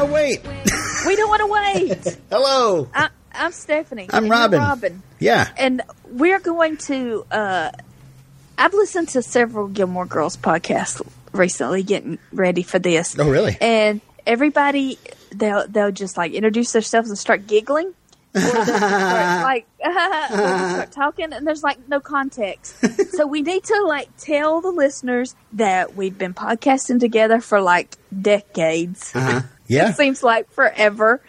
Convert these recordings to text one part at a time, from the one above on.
We don't want to wait. We don't want to wait. Hello. I, I'm Stephanie. I'm Robin. Robin. Yeah. And we're going to. Uh, I've listened to several Gilmore Girls podcasts recently, getting ready for this. Oh, really? And everybody, they'll they'll just like introduce themselves and start giggling. Or start, like start talking, and there's like no context. so we need to like tell the listeners that we've been podcasting together for like decades. Uh-huh. Yeah. It seems like forever.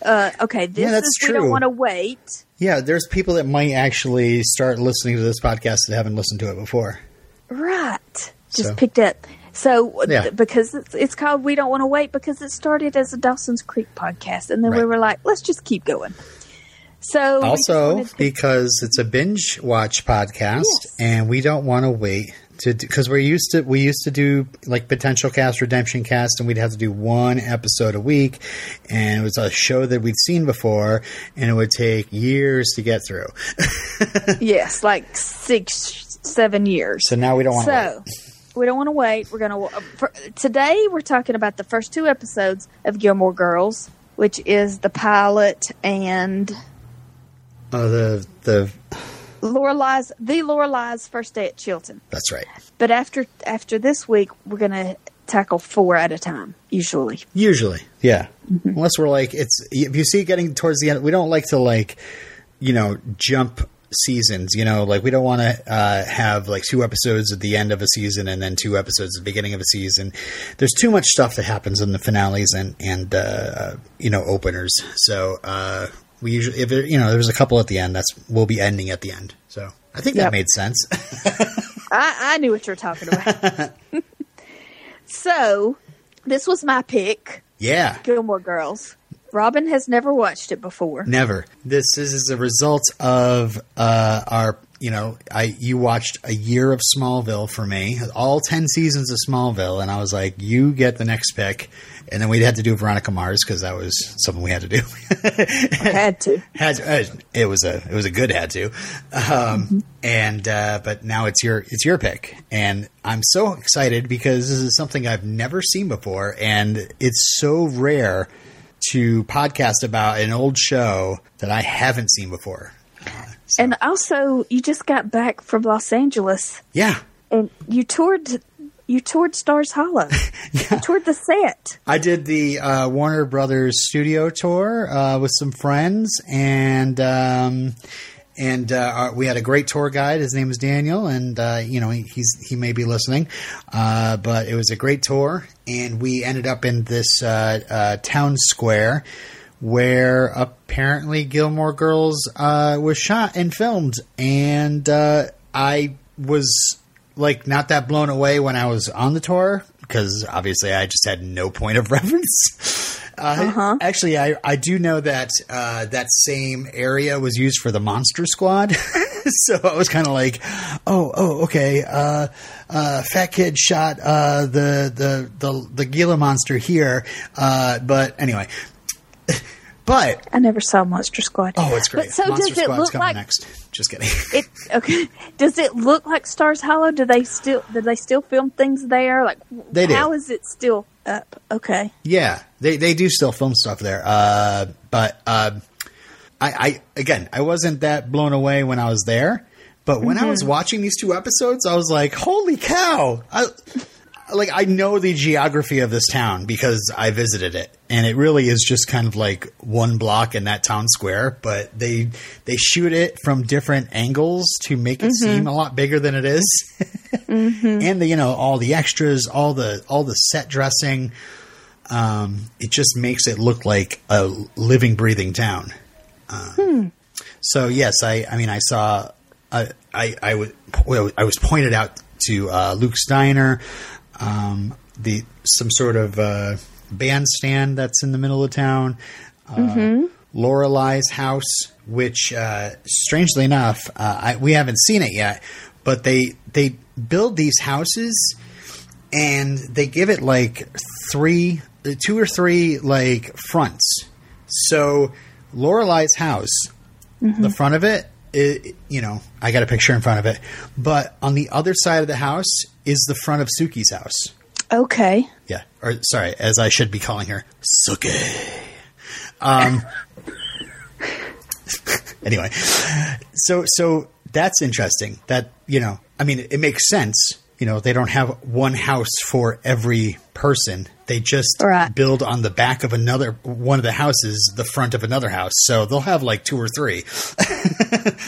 Uh, okay, this Yeah, is we don't want to wait. Yeah, there's people that might actually start listening to this podcast that haven't listened to it before. Right. Just So- picked up. So Yeah. th- because it's, it's called We Don't Want to Wait because it started as a Dawson's Creek podcast, and then we were like, let's just keep going. So Also, to- because it's a binge watch podcast, Yes. and we don't want to wait to because we're used to we used to do like potential cast, redemption cast, and we'd have to do one episode a week, and it was a show that we'd seen before, and it would take years to get through. yes, like six, seven years. So now we don't want to wait. So we don't want to wait. We're gonna uh, for, today. We're talking about the first two episodes of Gilmore Girls, which is the pilot and Oh, the the Lorelai's the Lorelai's first day at Chilton. that's right. But after after this week, we're gonna tackle four at a time. Usually, Usually, yeah. Mm-hmm. Unless we're like it's if you see getting towards the end, we don't like to like you know jump seasons. You know, like we don't want to uh, have like two episodes at the end of a season and then two episodes at the beginning of a season. There's too much stuff that happens in the finales and and uh, you know openers. So uh, we usually if there, you know there's a couple at the end, that's we'll be ending at the end. So I think that Yep. made sense. I, I knew what you were talking about. so, this was my pick, yeah. Gilmore Girls. Robin has never watched it before. Never. This is a result of uh, our, you know, I you watched a year of Smallville for me, all ten seasons of Smallville, and I was like, you get the next pick, and then we had to do Veronica Mars because that was something we had to do. Had to. had to, uh, it was a it was a good had to, um, and uh, but now it's your it's your pick, and I'm so excited because this is something I've never seen before, and it's so rare to podcast about an old show that I haven't seen before. And also, you just got back from Los Angeles, Yeah, and you toured. You toured Stars Hollow. You toured the set. I did the uh, Warner Brothers studio tour uh, with some friends, and um, and uh, we had a great tour guide. His name is Daniel, and uh, you know he, he's he may be listening, uh, but it was a great tour, and we ended up in this uh, uh, town square where apparently Gilmore Girls uh, was shot and filmed, and uh, I was like not that blown away when I was on the tour because obviously I just had no point of reference. Uh, Actually, I, I do know that uh, that same area was used for the Monster Squad, so I was kind of like, oh, oh, okay. Uh, uh, fat kid shot uh, the the the the Gila monster here, uh, but anyway. But I never saw Monster Squad. oh, it's great! But so Monster does it look coming like next. Just kidding. it? Okay. Does it look like Stars Hollow? Do they still? Do they still film things there? Like, They do. how is it still up? Okay. Yeah, they they do still film stuff there. Uh, but uh, I, I again, I wasn't that blown away when I was there. But when I was watching these two episodes, I was like, "Holy cow!" I, like I know the geography of this town because I visited it, and it really is just kind of like one block in that town square. But they they shoot it from different angles to make it seem a lot bigger than it is. and the you know all the extras, all the all the set dressing um, it just makes it look like a living, breathing town. Um, So yes, I, I mean, I saw, I, I, I, was, I was pointed out to uh, Luke's Diner, um, the some sort of uh, bandstand that's in the middle of town. Uh, Lorelai's house, which uh, strangely enough, uh, I, we haven't seen it yet, but they they build these houses and they give it like three, two or three like fronts. So Lorelai's house, the front of it, it, you know, I got a picture in front of it, but on the other side of the house is the front of Sookie's house. Okay. Yeah, or sorry, as I should be calling her, Sookie. Um. anyway, so so that's interesting. That you know, I mean, it makes sense. You know, they don't have one house for every person. They just Right. build on the back of another one of the houses, the front of another house. So they'll have like two or three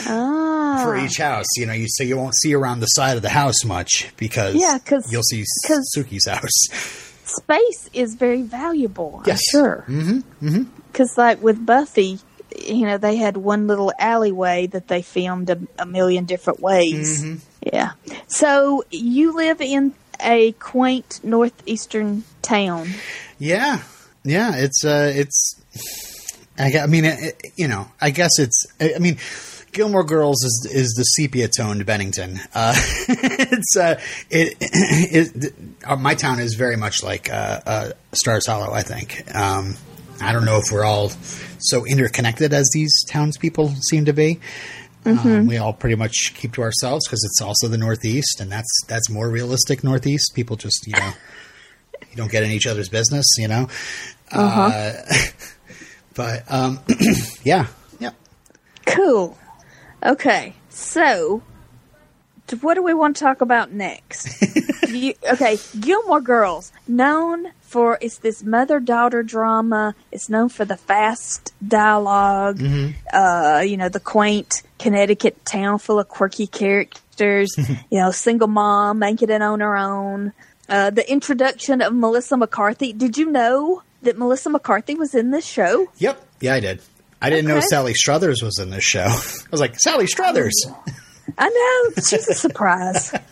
Ah. for each house. You know, you so you won't see around the side of the house much because Yeah, 'cause- you'll see 'cause- Sookie's house. Space is very valuable. Yes. I'm sure. Mm-hmm. Mm-hmm. Because, like with Buffy, you know, they had one little alleyway that they filmed a, a million different ways. Mm-hmm. Yeah. So you live in a quaint northeastern town. Yeah, yeah. It's uh, it's. I, I mean, it, it- you know, I guess it's. I I mean, Gilmore Girls is is the sepia toned Bennington. Uh, it's uh, it, it, uh, My town is very much like uh, uh, Stars Hollow. I think. Um, I don't know if we're all so interconnected as these townspeople seem to be. Um, we all pretty much keep to ourselves because it's also the Northeast, and that's that's more realistic Northeast. People just you know you don't get in each other's business, you know. uh but um, yeah, yeah. Cool. Okay. So, what do we want to talk about next? you, okay, Gilmore Girls, known for it's this mother daughter drama. It's known for the fast dialog uh, you know, the quaint Connecticut town full of quirky characters. you know, single mom making it on her own. Uh, the introduction of Melissa McCarthy. Did you know that Melissa McCarthy was in this show? Yep, yeah, I did. I didn't know Sally Struthers was in this show. I was like, Sally Struthers. I know she's a surprise.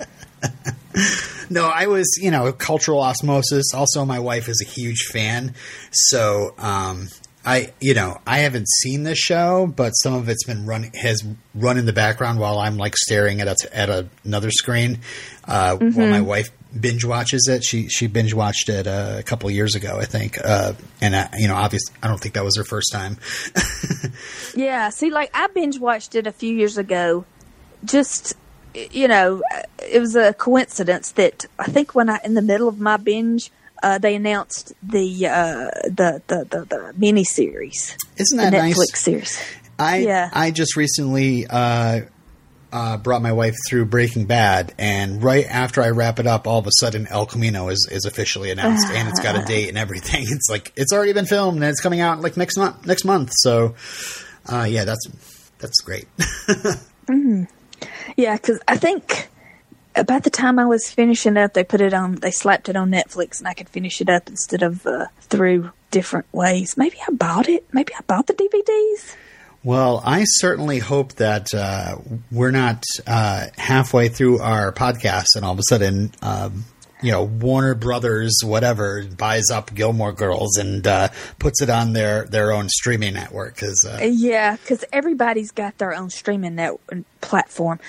No, I was, you know, cultural osmosis. Also, my wife is a huge fan, so um, I, you know, I haven't seen this show, but some of it's been run has run in the background while I'm like staring at a, at a, another screen. Uh, While my wife binge watches it, she she binge watched it uh, a couple years ago, I think, uh, and I, you know, obviously, I don't think that was her first time. Yeah, see, like I binge watched it a few years ago. Just, you know, it was a coincidence that I think when I, in the middle of my binge, uh, they announced the uh, the the the, the mini series, Isn't the that Netflix nice? series. I Yeah. I just recently uh, uh, brought my wife through Breaking Bad, and right after I wrap it up, all of a sudden El Camino is, is officially announced, and it's got a date and everything. It's like it's already been filmed, and it's coming out like next month. Next month, so uh, yeah, that's that's great. Yeah, because I think about the time I was finishing up, they put it on, they slapped it on Netflix, and I could finish it up instead of uh, through different ways. Maybe I bought it. Maybe I bought the DVDs. well, I certainly hope that uh, we're not uh, halfway through our podcast, and all of a sudden. Um, you know, Warner Brothers, whatever, buys up Gilmore Girls and uh, puts it on their, their own streaming network. Because uh, Yeah, because everybody's got their own streaming net platform.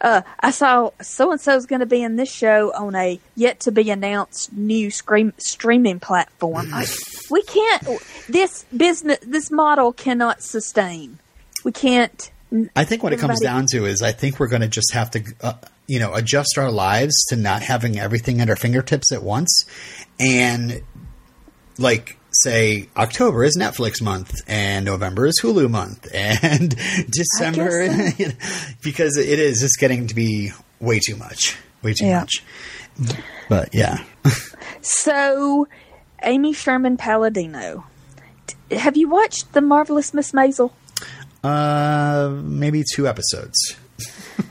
Uh, I saw so and so's going to be in this show on a yet to be announced new scream, streaming platform. Like, we can't. This business, this model cannot sustain. We can't. I think what it comes down to is I think we're going to just have to, uh, you know, adjust our lives to not having everything at our fingertips at once, and like say October is Netflix month and November is Hulu month and December you know, because it is just getting to be way too much, way too Yeah. much. But yeah, So, Amy Sherman Palladino. Have you watched The Marvelous Miss Maisel? uh, maybe two episodes.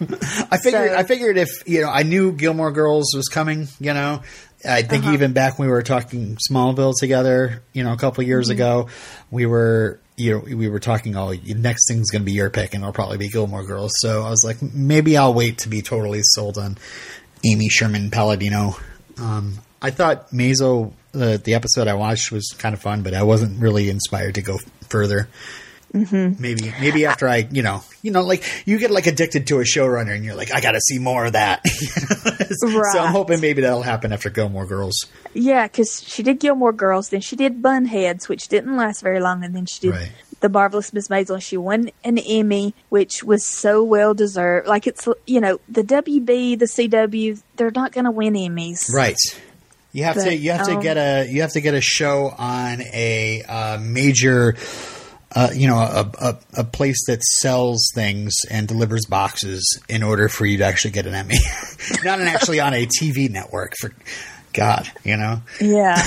I figured. So- I figured if you know, I knew Gilmore Girls was coming. You know, I think Uh-huh. even back when we were talking Smallville together, you know, a couple of years Mm-hmm. ago, we were. You know, we were talking. Oh, next thing's going to be your pick, and it'll probably be Gilmore Girls. So I was like, maybe I'll wait to be totally sold on Amy Sherman Palladino. Um, I thought Mazo, uh, the episode I watched, was kind of fun, but I wasn't really inspired to go further. Mm-hmm. Maybe, maybe after I, you know, you know, like you get like addicted to a showrunner, and you're like, I got to see more of that. So I'm hoping maybe that'll happen after Gilmore Girls. Yeah, because she did Gilmore Girls, then she did Bunheads, which didn't last very long, and then she did Right. The Marvelous Miss Maisel, and she won an Emmy, which was so well deserved. Like it's, you know, the WB, the CW, they're not going to win Emmys. Right. You have to you have to um, get a you have to get a show on a uh, major uh, you know a, a a place that sells things and delivers boxes in order for you to actually get an Emmy. Not an actually on a TV network for God, you know. Yeah.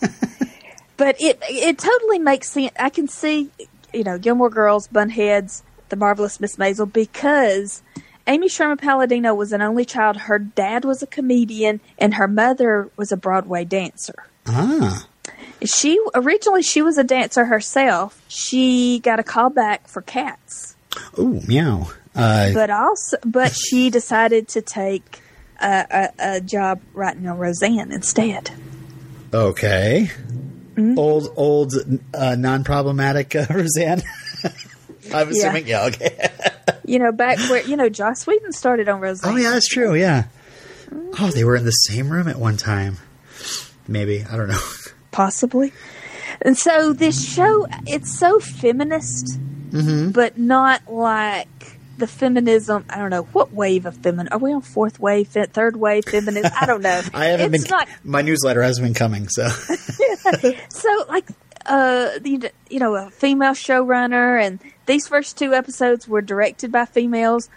but it it totally makes sense. I can see, you know, Gilmore Girls, Bunheads, The Marvelous Miss Maisel, because Amy Sherman Palladino was an only child. Her dad was a comedian, and her mother was a Broadway dancer. Ah. She originally she was a dancer herself. She got a call back for Cats, Oh, meow. Uh, but also but she decided to take a, a, a job writing on Roseanne instead. okay. Mm-hmm. Old, old, uh, non-problematic uh, Roseanne. I'm Yeah. assuming. Yeah. Okay. You know, back where you know Joss Whedon started on Roseanne. Oh yeah, that's true. Yeah. Oh, they were in the same room at one time. Maybe I don't know. Possibly. And so this show, it's so feminist, Mm-hmm. but not like the feminism. I don't know what wave of feminine. Are we on fourth wave, fe- third wave feminism? I don't know. I haven't it's been. not my newsletter hasn't been coming, so so like uh the you know a female showrunner, and these first two episodes were directed by females.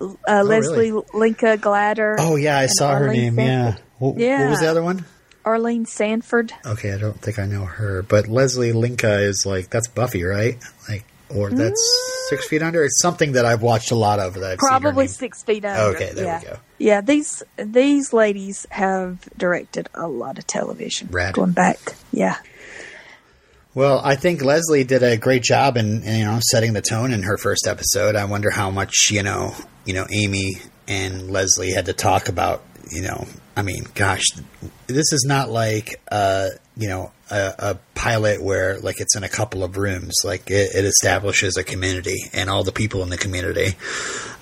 Uh, Leslie Linka Glatter. Oh yeah, I saw her name. Yeah. What, what was the other one? Arlene Sanford. Okay, I don't think I know her, but Leslie Linka is like that's Buffy, right? Like, or that's mm. Six Feet Under. It's something that I've watched a lot of. That I've Probably six feet under. Okay, there we go. Yeah, these these ladies have directed a lot of television. Rad. Going back, yeah, Well, I think Leslie did a great job in, in, you know setting the tone in her first episode. I wonder how much you know you know Amy and Leslie had to talk about. You know, I mean, gosh, this is not like uh, you know a, a pilot where like it's in a couple of rooms. Like it, it establishes a community and all the people in the community.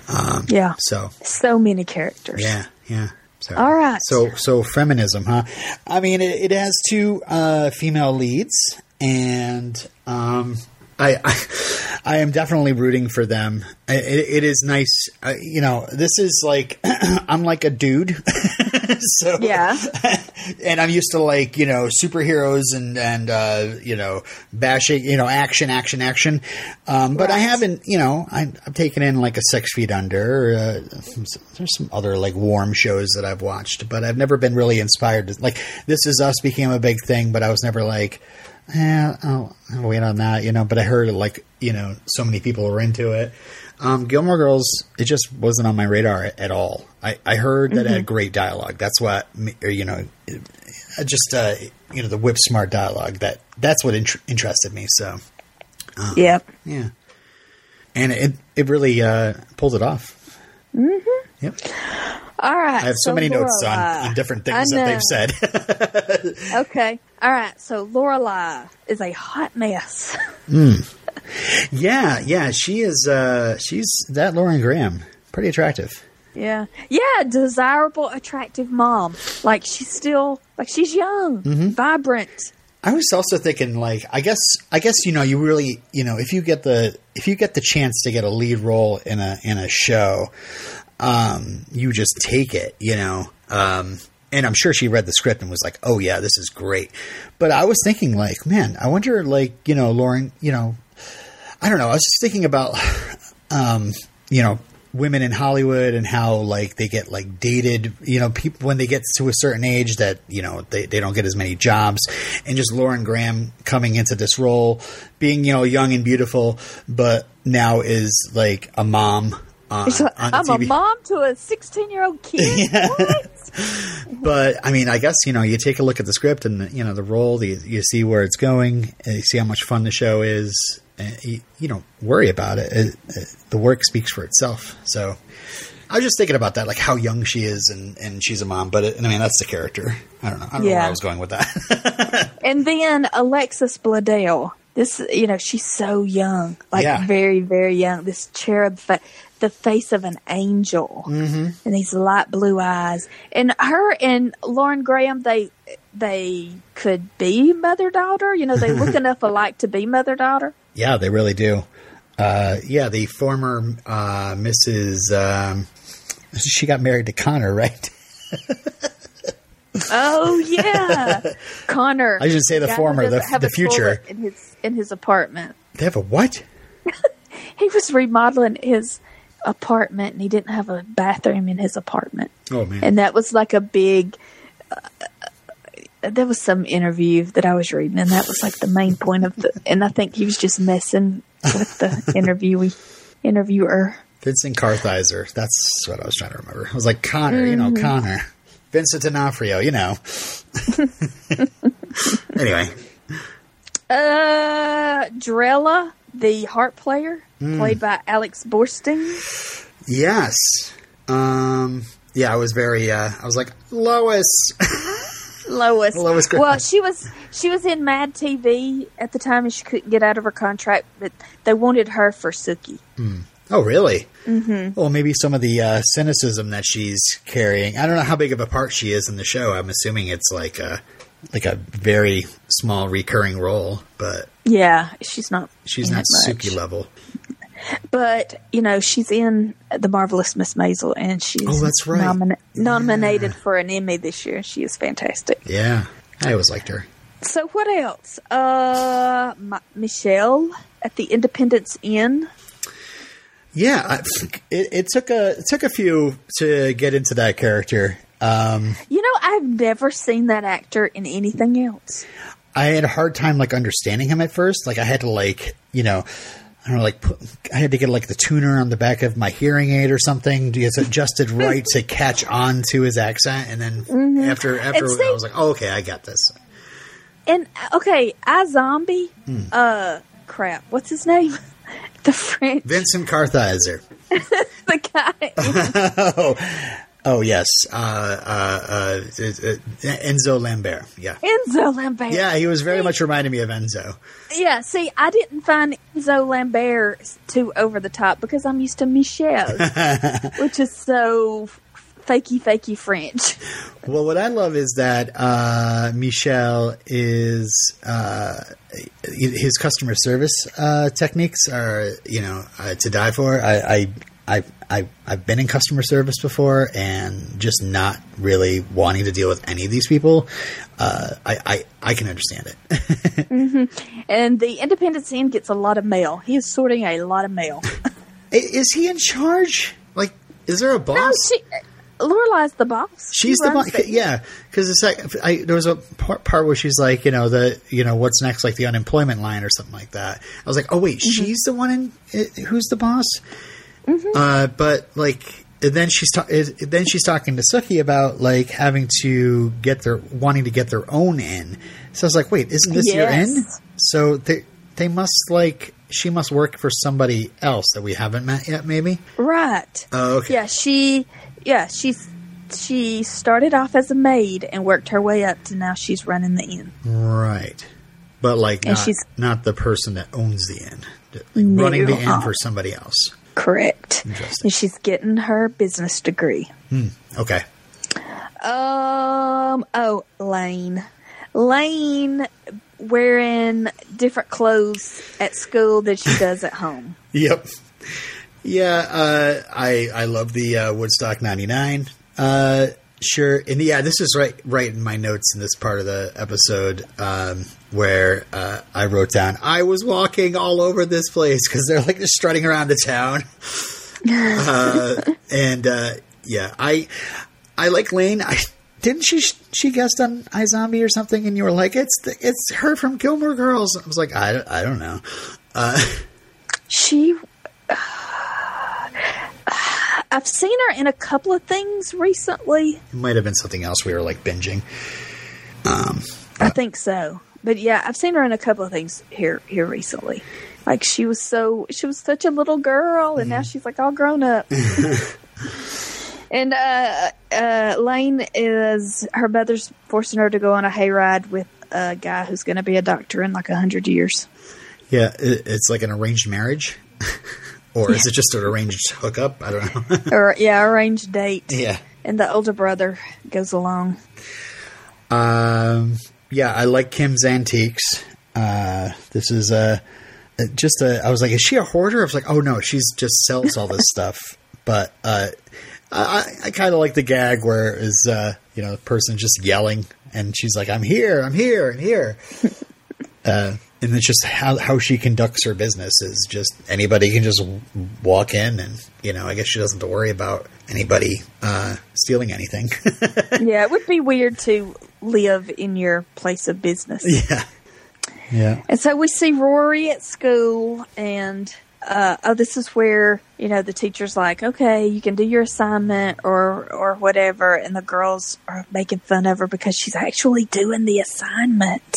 Um, yeah. So So many characters. yeah, yeah. So, All right. So so feminism, huh? I mean, it, it has two uh, female leads, and um, I, I I am definitely rooting for them. It, it is nice, uh, you know. This is like I'm like a dude, so Yeah. and I'm used to like you know superheroes and and uh, you know bashing you know action action action, um, but I haven't you know I, I've taken in like a Six Feet Under. Uh, there's some other like warm shows that I've watched, but I've never been really inspired. To, like This Is Us became a big thing, but I was never like. Eh, I'll, I'll wait on that, you know. But I heard like you know so many people were into it. Um, Gilmore Girls, it just wasn't on my radar at all. I, I heard that it had great dialogue. That's what, or, you know, it- uh, just uh, you know the whip smart dialogue. That that's what int- interested me. So Yep. yeah, and it it really uh, pulled it off. Mm-hmm. Yep, All right. I have so, many notes on, on different things that they've said. Okay. All right. So Lorelai is a hot mess. yeah, yeah, she is. Uh, she's that Lauren Graham, pretty attractive. yeah. Yeah. Desirable, attractive mom. Like she's still like she's young, Mm-hmm. vibrant. I was also thinking, like, I guess, I guess you know, you really, you know, if you get the if you get the chance to get a lead role in a in a show, um, you just take it, you know. Um, and I'm sure she read the script and was like, "Oh yeah, this is great." But I was thinking, like, man, I wonder, like, you know, Lauren, you know, I don't know. I was just thinking about, um, you know, women in Hollywood and how like they get like dated. You know, people when they get to a certain age that you know they, they don't get as many jobs, and just Lauren Graham coming into this role, being you know young and beautiful, but now is like a mom. Uh, on, like, I'm a TV. mom to a 16 year old kid. What? But I mean, I guess you know, you take a look at the script and you know the role, you, you see where it's going, and you see how much fun the show is. And you, you don't worry about it. It, it. The work speaks for itself. So I was just thinking about that, like how young she is, and, and she's a mom. But it, I mean, that's the character. I don't know. I don't know where I was going with that. And then Alexis Bledel. This, you know, she's so young, like Yeah. very, very young. This cherub, fa- the face of an angel, mm-hmm. and these light blue eyes. And her and Lauren Graham, they they could be mother daughter. You know, they look enough alike to be mother daughter. yeah, they really do. Uh, yeah, the former uh, Mrs. Um, she got married to Connor, right? Oh yeah, Connor. I should say the former, the- the future. in his in his apartment. They have a what? He was remodeling his apartment, and he didn't have a bathroom in his apartment, Oh man. and that was like a big. Uh, there was some interview that I was reading, and that was like the main point of the. And I think he was just messing with the interviewee interviewer. Vincent Kartheiser. That's what I was trying to remember. I was like Connor, you Mm-hmm. know, Connor. Vincent D'Onofrio, you know. anyway, Uh, Drella, the harp player, Hmm. played by Alex Borstein. yes. Um, yeah, I was very. Uh, I was like Lois. Lois. Lois Griffin. Well, she was she was in Mad TV at the time, and she couldn't get out of her contract, but they wanted her for Sookie. oh, really? Mm-hmm. Well, maybe some of the uh, cynicism that she's carrying. I don't know how big of a part she is in the show. I'm assuming it's like a like a very small recurring role, but Yeah, she's not. she's not. Sookie level. But you know, she's in the marvelous Miss Maisel, and she's Oh, that's right. nomina- nominated for an Emmy this year. She is fantastic. Yeah, I always liked her. So what else? Uh, Michel at the Independence Inn. Yeah, I, it, it took a it took a few to get into that character. Um, You know, I've never seen that actor in anything else. I had a hard time like understanding him at first. Like I had to like you know. I don't know, like put, I had to get like the tuner on the back of my hearing aid or something to get it adjusted right to catch on to his accent, and then after after see- I was like, oh, okay, I got this. And okay, I Zombie. Hmm. Uh, crap. What's his name? The French, Vincent Kartheiser. the guy. oh, oh yes, uh, uh, uh, uh, Enzo Lambert. Yeah, Enzo Lambert. yeah, he was very much reminding me of Enzo. Yeah, see, I didn't find Enzo Lambert too over the top because I'm used to Michel, which is so fakey, fakey French. Well, what I love is that uh, Michel is uh, his customer service uh, techniques are you know uh, to die for. I, I I I I've been in customer service before and just not really wanting to deal with any of these people. Uh, I, I I can understand it. And the independent Inn gets a lot of mail. He is sorting a lot of mail. Is he in charge? Like, is there a boss? no, she, Lorelai's the boss. She's the boss. Yeah, because it's like I, there was a part, part where she's like, you know, the you know what's next, like the unemployment line or something like that. I was like, oh wait, Mm-hmm. she's the one in who's the boss? Uh, but like and then she's ta- then she's talking to Sookie about like having to get their wanting to get their own in. So I was like, wait, isn't this your in? So they they must like she must work for somebody else that we haven't met yet, maybe. Right. Oh, okay. Yeah, she. Yeah, she's. She started off as a maid and worked her way up to now she's running the inn. Right. But like And not, she's- not the person that owns the inn. Like running the inn for somebody else. Correct. And she's getting her business degree. Okay. Um. Oh, Lane. Lane wearing different clothes at school than she does at home. Yep. Yeah, uh, I I love the uh, Woodstock '99. Uh, sure, and yeah, this is right right in my notes in this part of the episode um, where uh, I wrote down I was walking all over this place because they're like just strutting around the town, uh, and uh, yeah, I I like Lane. I didn't she she guessed on iZombie or something, and you were like, it's the, it's her from Gilmore Girls. I was like, I I don't know. Uh, She. I've seen her in a couple of things recently. It might have been something else we were like binging. I think so. But yeah, I've seen her in a couple of things here here recently. Like she was so she was such a little girl and now she's like all grown up. and uh uh Lane is her mother's forcing her to go on a hayride with a guy who's going to be a doctor in like a hundred years. Yeah, it, it's like an arranged marriage, or is it just an arranged hookup? I don't know. or yeah, arranged date. yeah, And the older brother goes along. um, yeah. I like Kim's antiques. Uh, this is a just a. I was like, is she a hoarder? I was like, oh no, she's just sells all this stuff. But uh, I, I kind of like the gag where is uh, you know the person just yelling and she's like, "I'm here, I'm here, I'm here," uh, and it's just how how she conducts her business is just anybody can just walk in and you know I guess she doesn't have to worry about anybody uh, stealing anything. yeah, it would be weird to live in your place of business. yeah, yeah. And so we see Rory at school, and uh, oh, this is where you know the teacher's like, "Okay, you can do your assignment or or whatever," and the girls are making fun of her because she's actually doing the assignment.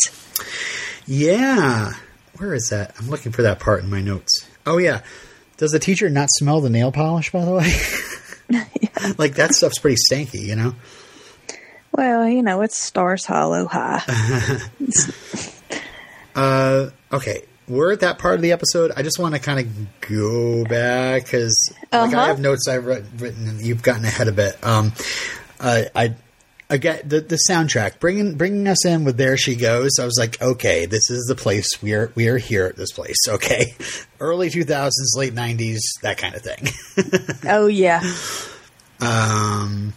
Yeah, where is that? I'm looking for that part in my notes. Oh yeah, does the teacher not smell the nail polish? By the way, like that stuff's pretty stanky, you know. Well, you know, it's Stars Hollow High. uh, okay, we're at that part of the episode. I just want to kind of go back because uh-huh. like I have notes I've written, and you've gotten ahead a bit. Um, uh, I again the the soundtrack bringing bringing us in with there she goes. I was like, okay, this is the place we are we are here at this place. Okay, early two thousands, late nineties, that kind of thing. oh yeah. Um.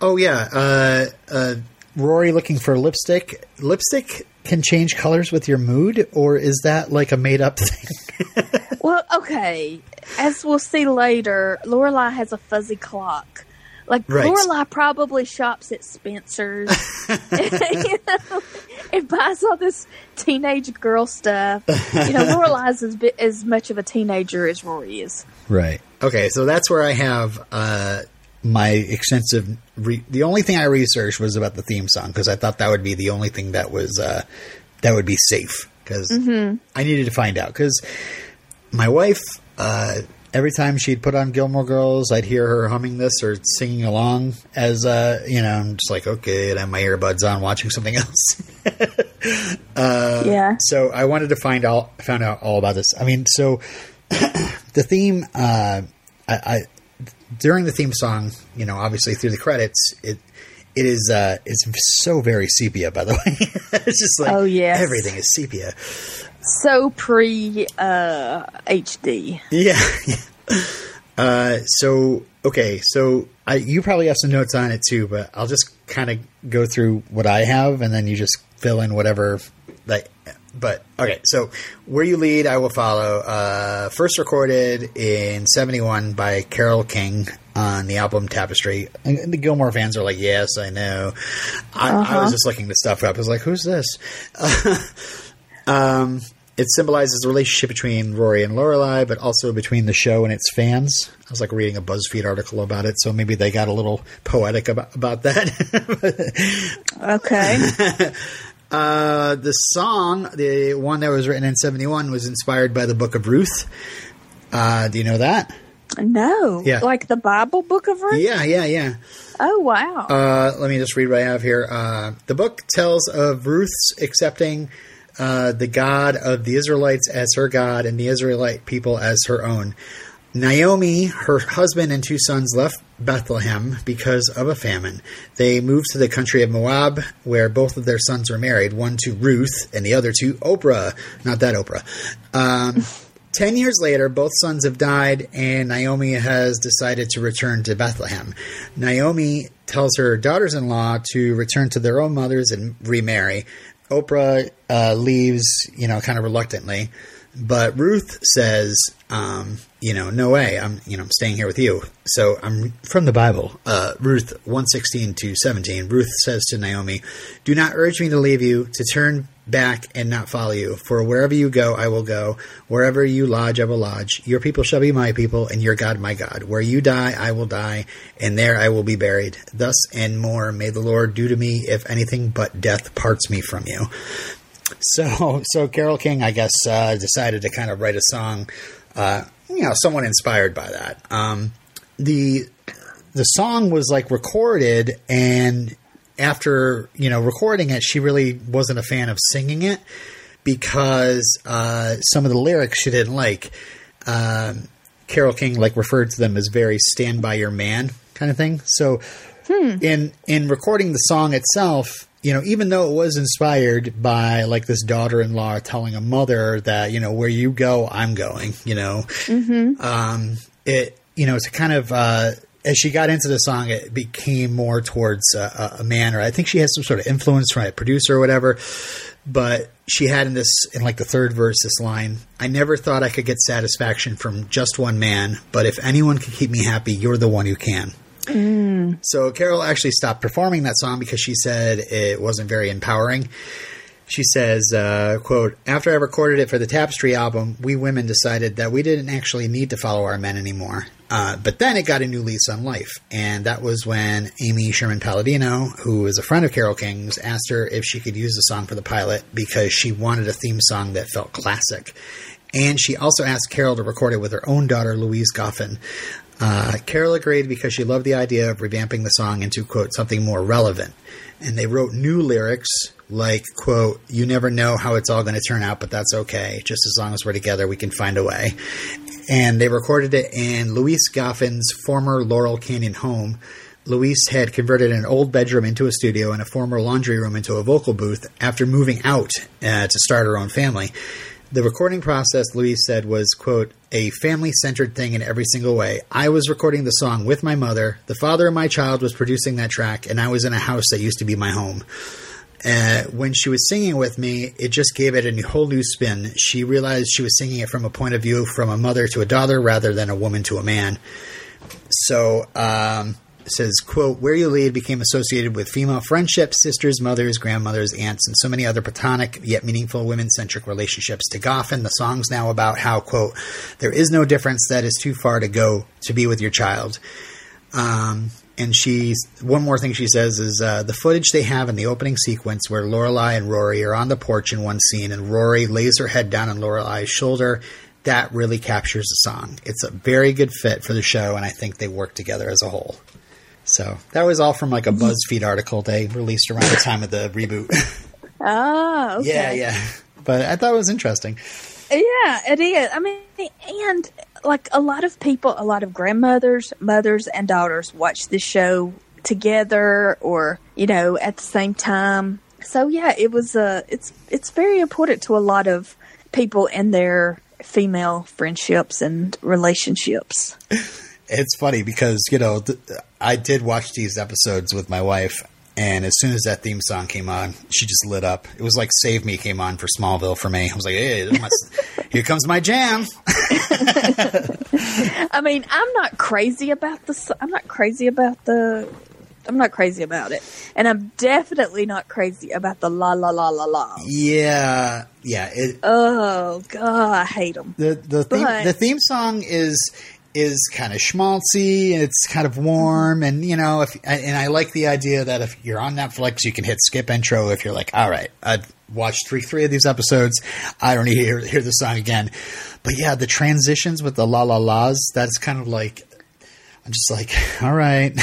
Oh yeah. Uh. Uh. Rory looking for lipstick. Lipstick can change colors with your mood, or is that like a made up thing? well, okay. As we'll see later, Lorelai has a fuzzy clock. Like right. Lorelai probably shops at Spencer's you know, and buys all this teenage girl stuff. You know, Lorelai's as as much of a teenager as Rory is. Right. Okay, so that's where I have uh, my extensive. Re- the only thing I researched was about the theme song because I thought that would be the only thing that was uh, that would be safe because mm-hmm. I needed to find out because my wife. Uh, every time she'd put on Gilmore Girls, I'd hear her humming this or singing along as, uh, you know, I'm just like, okay, and I have my earbuds on watching something else. uh, yeah. So I wanted to find out, found out all about this. I mean, so the theme, uh, I, I, during the theme song, you know, obviously through the credits, it it is uh it's so very sepia by the way. it's just like oh yeah, everything is sepia. So pre uh HD. Yeah. uh so okay, so I you probably have some notes on it too, but I'll just kind of go through what I have and then you just fill in whatever like but okay, so where you lead, I will follow. Uh, first recorded in '71 by Carole King on the album Tapestry. And the Gilmore fans are like, "Yes, I know." I, uh-huh. I was just looking this stuff up. I was like, "Who's this?" um, it symbolizes the relationship between Rory and Lorelai, but also between the show and its fans. I was like reading a BuzzFeed article about it, so maybe they got a little poetic about, about that. okay. Uh, the song, the one that was written in 71, was inspired by the book of Ruth. Uh, do you know that? No. Yeah. Like the Bible book of Ruth? Yeah, yeah, yeah. Oh, wow. Uh, let me just read what I have here. Uh, the book tells of Ruth's accepting uh, the God of the Israelites as her God and the Israelite people as her own. Naomi, her husband, and two sons left Bethlehem because of a famine. They moved to the country of Moab, where both of their sons were married, one to Ruth and the other to Oprah. Not that Oprah. Um, Ten years later, both sons have died, and Naomi has decided to return to Bethlehem. Naomi tells her daughters in law to return to their own mothers and remarry. Oprah uh, leaves, you know, kind of reluctantly. But Ruth says, um, you know, no way. I'm, you know, I'm staying here with you. So I'm from the Bible. Uh, Ruth 116 to 17. Ruth says to Naomi, Do not urge me to leave you, to turn back and not follow you. For wherever you go, I will go. Wherever you lodge, I will lodge. Your people shall be my people, and your God my God. Where you die, I will die, and there I will be buried. Thus and more may the Lord do to me, if anything but death parts me from you. So, so Carole King, I guess, uh, decided to kind of write a song, uh, you know, somewhat inspired by that. Um, the the song was like recorded, and after you know recording it, she really wasn't a fan of singing it because uh, some of the lyrics she didn't like. Um, Carole King like referred to them as very "stand by your man" kind of thing. So, hmm. in in recording the song itself, you know, even though it was inspired by like this daughter-in-law telling a mother that you know where you go, I'm going. You know, mm-hmm. um, it you know it's a kind of uh, as she got into the song, it became more towards a man, or I think she has some sort of influence from a producer or whatever. But she had in this, in like the third verse, this line I never thought I could get satisfaction from just one man, but if anyone can keep me happy, you're the one who can. So Carole actually stopped performing that song because she said it wasn't very empowering. She says, uh, quote, after I recorded it for the Tapestry album, we women decided that we didn't actually need to follow our men anymore. Uh, but then it got a new lease on life. And that was when Amy Sherman Palladino, who is a friend of Carole King's, asked her if she could use the song for the pilot because she wanted a theme song that felt classic. And she also asked Carole to record it with her own daughter, Louise Goffin. Uh, Carole agreed because she loved the idea of revamping the song into, quote, something more relevant. And they wrote new lyrics like, quote, you never know how it's all going to turn out, but that's okay. Just as long as we're together, we can find a way. And they recorded it in Louise Goffin's former Laurel Canyon home. Louise had converted an old bedroom into a studio and a former laundry room into a vocal booth after moving out uh, to start her own family. The recording process, Louise said, was, quote, a family centered thing in every single way. I was recording the song with my mother. The father of my child was producing that track, and I was in a house that used to be my home. Uh, when she was singing with me, it just gave it a whole new spin. She realized she was singing it from a point of view from a mother to a daughter rather than a woman to a man. So, um, says, quote, Where You Lead became associated with female friendships, sisters, mothers, grandmothers, aunts, and so many other platonic yet meaningful women centric relationships. To Goffin, the song's now about how, quote, there is no difference that is too far to go to be with your child. Um, and she, one more thing she says is uh, the footage they have in the opening sequence where Lorelai and Rory are on the porch in one scene, and Rory lays her head down on Lorelai's shoulder. That really captures the song. It's a very good fit for the show, and I think they work together as a whole. So that was all from like a BuzzFeed article they released around the time of the reboot. Oh, okay. yeah, yeah. But I thought it was interesting. Yeah, it is. I mean, and like a lot of people, a lot of grandmothers, mothers, and daughters watch this show together, or you know, at the same time. So yeah, it was. Uh, it's it's very important to a lot of people in their female friendships and relationships. It's funny because you know th- I did watch these episodes with my wife, and as soon as that theme song came on, she just lit up. It was like "Save Me" came on for Smallville for me. I was like, "Hey, here comes my jam." I mean, I'm not crazy about the. I'm not crazy about the. I'm not crazy about it, and I'm definitely not crazy about the la la la la la. Yeah, yeah. It, Oh god, I hate them. the the theme, But- the theme song is is kind of schmaltzy and it's kind of warm and you know if and I like the idea that if you're on Netflix you can hit skip intro if you're like all right I've watched three three of these episodes I don't need to hear, hear the song again but yeah the transitions with the la la las that's kind of like I'm just like all right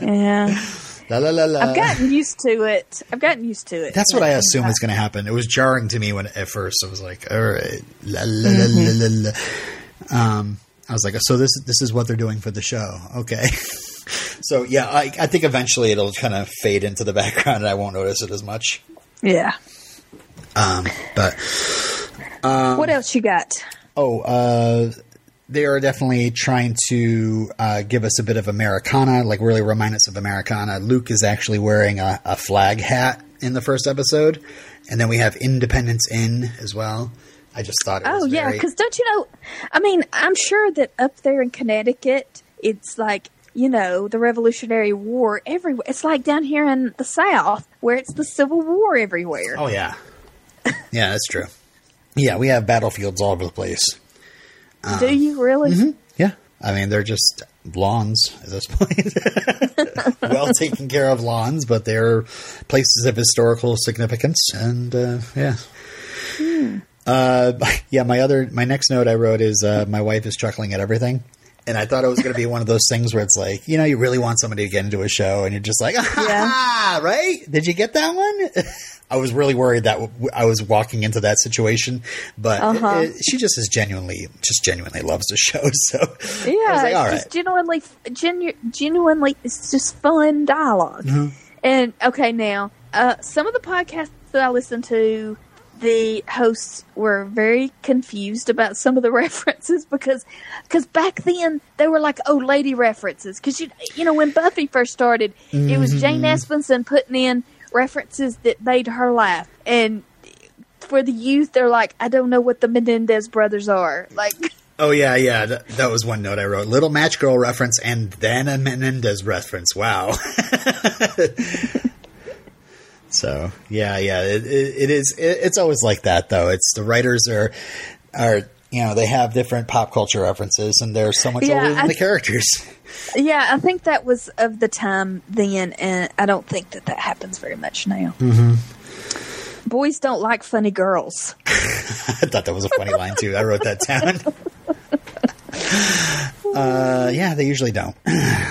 Yeah, la la la la I've gotten used to it. I've gotten used to it. That's what I assume is going to happen. It was jarring to me when at first I was like, "All right, la la la la la." la. Um, I was like, "So this this is what they're doing for the show." Okay, so yeah, I, I think eventually it'll kind of fade into the background, and I won't notice it as much. Yeah. Um, but what else you got? oh, uh, they are definitely trying to uh, give us a bit of Americana, like really remind us of Americana. Luke is actually wearing a, a flag hat in the first episode, and then we have Independence Inn as well. I just thought it oh, was Oh yeah, because don't you know? I mean, I'm sure that up there in Connecticut, it's like you know the Revolutionary War everywhere. It's like down here in the South where it's the Civil War everywhere. Oh yeah, yeah, that's true. Yeah, we have battlefields all over the place. Do um, you really? Mm-hmm. Yeah, I mean they're just lawns at this point. well taken care of lawns, but they're places of historical significance, and uh, yeah. Hmm. Uh, yeah, my other my next note I wrote is uh, my wife is chuckling at everything. And I thought it was going to be one of those things where it's like, you know, you really want somebody to get into a show, and you're just like, ah, right? Did you get that one? I was really worried that w- I was walking into that situation, but Uh-huh. it- she just is genuinely, just genuinely loves the show. So Yeah, was like, all right. just genuinely, genu- genuinely, it's just fun dialog Mm-hmm. And okay, now uh, some of the podcasts that I listen to, the hosts were very confused about some of the references because because back then they were like old lady references because you you know when Buffy first started it was Jane mm-hmm. Espenson putting in references that made her laugh and for the youth they're like I don't know what the Menendez brothers are like Oh yeah, yeah. That, that was one note I wrote. Little Match Girl reference and then a Menendez reference. Wow. so yeah, yeah. It, it, it is. It, it's always like that though. It's the writers are are you know they have different pop culture references and they're so much Yeah, older than the characters. yeah I think that was of the time then and I don't think that that happens very much now. Boys don't like funny girls. I thought that was a funny line too. I wrote that down. uh, yeah, they usually don't.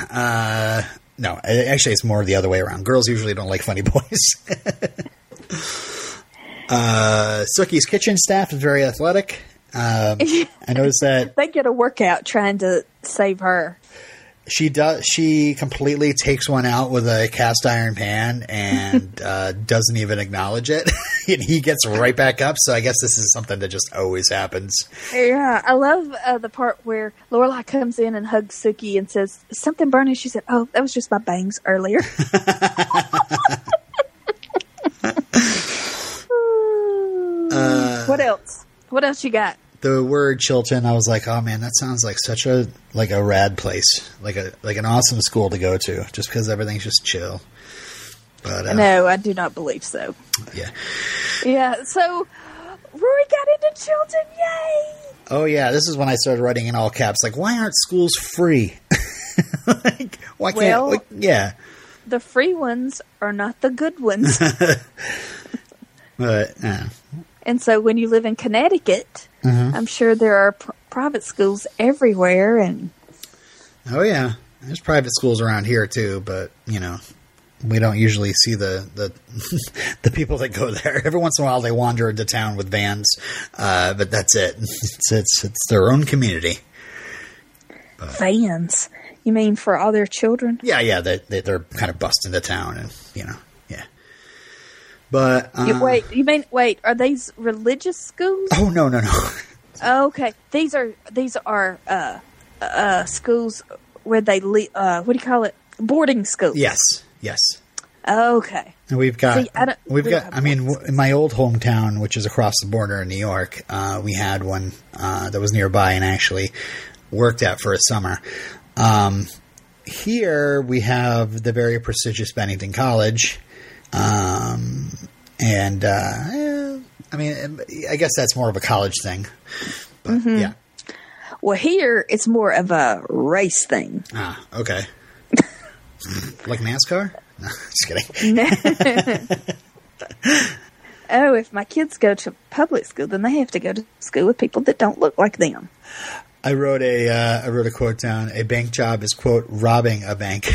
Uh, no, actually, it's more the other way around. Girls usually don't like funny boys. uh, Sookie's kitchen staff is very athletic. Um, I noticed that They get a workout trying to save her. She does. She completely takes one out with a cast iron pan and uh, doesn't even acknowledge it. and he gets right back up. So I guess this is something that just always happens. Yeah, I love uh, the part where Lorelai comes in and hugs Sookie and says something burning. She said, "Oh, that was just my bangs earlier." what else? What else you got? The word Chilton, I was like, oh man, that sounds like such a like a rad place, like a like an awesome school to go to, just because everything's just chill. But uh, No, I do not believe so. yeah, Yeah, so Rory got into Chilton. Yay! oh yeah, this is when I started writing in all caps, like, why aren't schools free? like, why can't? Well- like, yeah, The free ones are not the good ones. but uh, and so when you live in Connecticut, Mm-hmm. I'm sure there are pr- private schools everywhere and oh yeah, there's private schools around here too, but you know. We don't usually see the the, the people that go there. Every once in a while, they wander into town with vans, uh, but that's it. It's, it's it's their own community. vans. You mean for all their children? Yeah, yeah, they, they they're kind of busting the town, and you know. But uh, You, wait, you mean wait? Are these religious schools? oh no, no, no. Okay, these are these are uh, uh, schools where they le- uh, what do you call it? Boarding schools. yes, yes. Okay. And we've got See, we've we got. I mean, w- in my old hometown, which is across the border in New York, uh, we had one uh, that was nearby, and actually worked at for a summer. Um, here we have the very prestigious Bennington College, um, and uh, I mean, I guess that's more of a college thing. But Mm-hmm. yeah. Well, here it's more of a race thing. Ah, okay. like NASCAR? No, just kidding. Oh, if my kids go to public school, then they have to go to school with people that don't look like them. I wrote a uh, I wrote a quote down. A bank job is quote robbing a bank.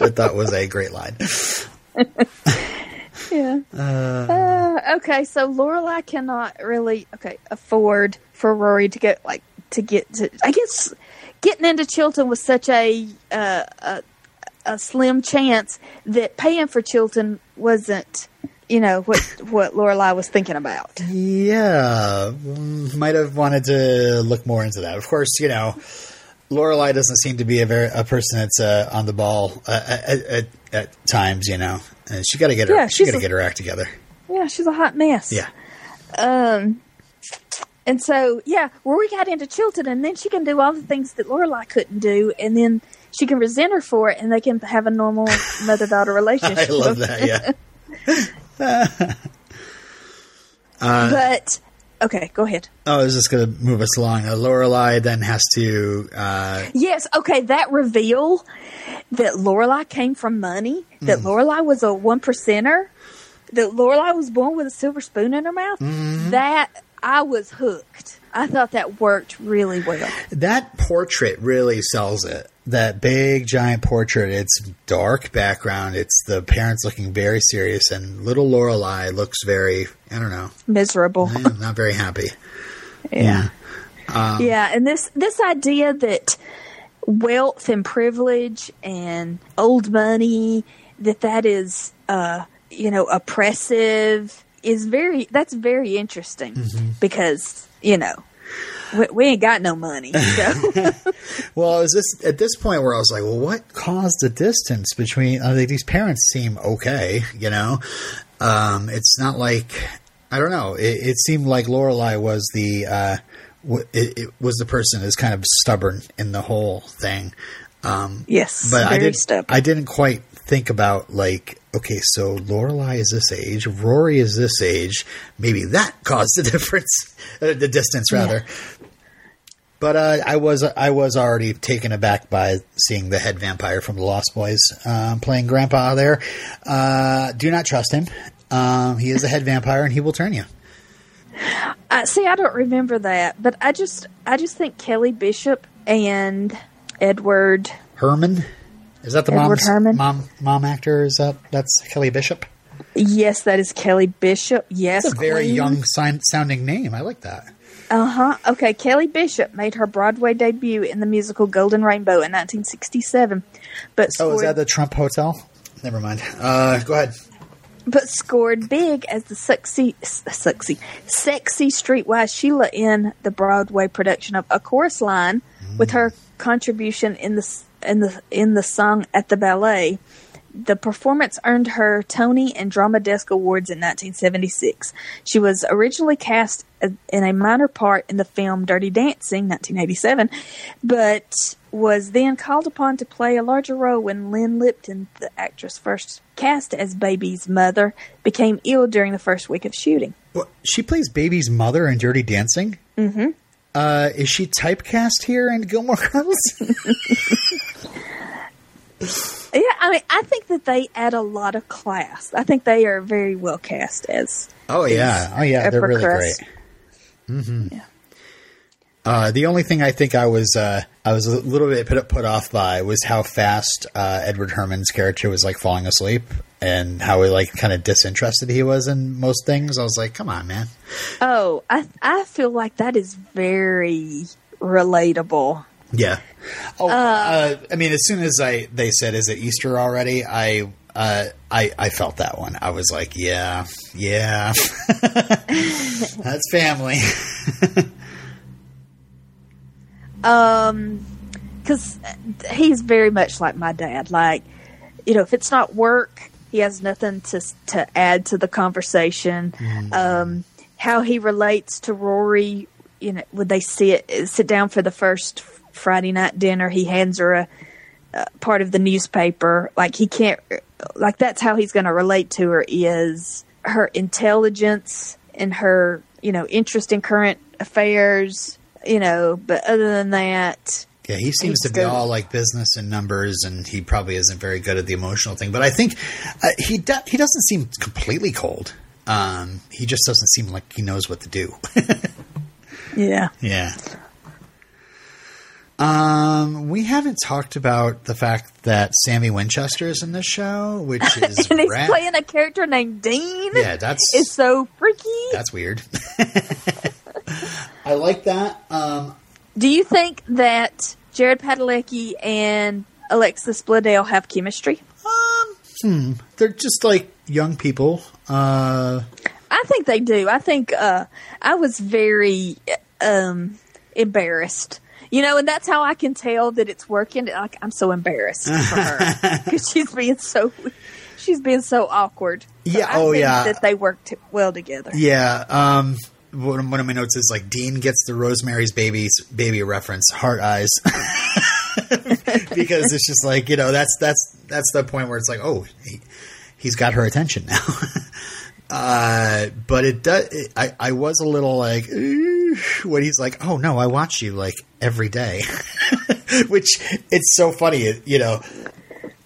I thought was a great line. Yeah. Uh, okay, so Lorelai cannot really okay afford for Rory to get like to get to. I guess getting into Chilton was such a uh, a, a slim chance that paying for Chilton wasn't, you know, what what Lorelai was thinking about. Yeah, might have wanted to look more into that. Of course, you know, Lorelai doesn't seem to be a very a person that's uh, on the ball uh, at, at, at times. You know, and she got to get her Yeah, she got to get her act together. Yeah, she's a hot mess. Yeah. Um, and so yeah, Rory got into Chilton, and then she can do all the things that Lorelai couldn't do, and then she can resent her for it, and they can have a normal mother daughter relationship. I love that. Yeah. but okay, go ahead. Oh, I was just going to move us along. Uh, Lorelai then has to. Uh, Yes, okay, that reveal that Lorelai came from money, Mm. that Lorelai was a one percenter, that Lorelai was born with a silver spoon in her mouth. Mm-hmm. That I was hooked. I thought that worked really well. that portrait really sells it. That big giant portrait. It's dark background. It's the parents looking very serious, and little Lorelai looks very. I don't know, Miserable. not very happy. Yeah. Um, yeah, and this this idea that wealth and privilege and old money that that is uh you know, oppressive is very that's very interesting because you know we, we ain't got no money. So Well, is this at this point where I was like, well, what caused the distance between? I think these parents seem okay, you know. Um, it's not like I don't know. It, it seemed like Lorelai was the uh, w- it, it was the person that's kind of stubborn in the whole thing. Um, yes, but I didn't. stubborn. I didn't quite think about like, okay, so Lorelai is this age, Rory is this age. Maybe that caused the difference, uh, the distance rather. But uh, I was I was already taken aback by seeing the head vampire from the Lost Boys um, playing Grandpa there. Uh, do not trust him. Um, he is a head vampire, and he will turn you. Uh, see, I don't remember that, but I just I just think Kelly Bishop and Edward. Herrmann, is that the Edward mom's, Herrmann? mom mom actor? Is that that's Kelly Bishop? Yes, that is Kelly Bishop. Yes, It's a very Queen. young sign, sounding name. I like that. Uh huh. Okay, Kelly Bishop made her Broadway debut in the musical Golden Rainbow in 1967, but Oh, scored, is that the Trump Hotel? Never mind. Uh, go ahead. but scored big as the sexy, sexy, sexy streetwise Sheila in the Broadway production of A Chorus Line, with her contribution in the in the in the song at the ballet. The performance earned her Tony and Drama Desk Awards in 1976. She was originally cast in a minor part in the film Dirty Dancing 1987, but was then called upon to play a larger role when Lynn Lipton, the actress first cast as Baby's mother, became ill during the first week of shooting. What, she plays Baby's mother in Dirty Dancing. Mm-hmm. Uh, is she typecast here in Gilmore Girls? Yeah, I mean, I think that they add a lot of class. I think they are very well cast as. oh yeah, oh yeah, they're really great. Mm-hmm. Uh, the only thing I think I was uh, I was a little bit put put off by was how fast uh, Edward Herrmann's character was like falling asleep and how like kind of disinterested he was in most things. I was like, come on, man. Oh, I I feel like that is very relatable. Yeah. Oh, uh, I mean, as soon as I they said, "Is it Easter already?" I uh, I I felt that one. I was like, "Yeah, yeah, that's family." Um, because he's very much like my dad. Like, you know, if it's not work, he has nothing to to add to the conversation. Um, how he relates to Rory, you know, when they sit sit down for the first Friday night dinner, he hands her a, a part of the newspaper. Like he can't, like that's how he's going to relate to her is her intelligence and her, you know, interest in current affairs. You know, but other than that, Yeah, he seems to be all like business and numbers, and he probably isn't very good at the emotional thing. But I think uh, he do- he doesn't seem completely cold. Um, he just doesn't seem like he knows what to do. yeah. Yeah. Um, we haven't talked about the fact that Sammy Winchester is in this show, which is and he's rad. playing a character named Dean. Yeah, that's It's so freaky. that's weird. I like that. Um, Do you think that Jared Padalecki and Alexis Bledel have chemistry? um, hmm, they're just like young people. Uh, I think they do. I think uh, I was very um, embarrassed. You know, and that's how I can tell that it's working. Like I'm so embarrassed for her because she's being so she's being so awkward. So Yeah, I oh, yeah. that they worked well together. yeah. Um, one one of my notes is like Dean gets the Rosemary's Baby's baby reference, heart eyes, because it's just like you know that's that's that's the point where it's like oh he, he's got her attention now. uh, but it does. It, I I was a little like "Ooh," when he's like oh no I watch you like every day, which it's so funny you know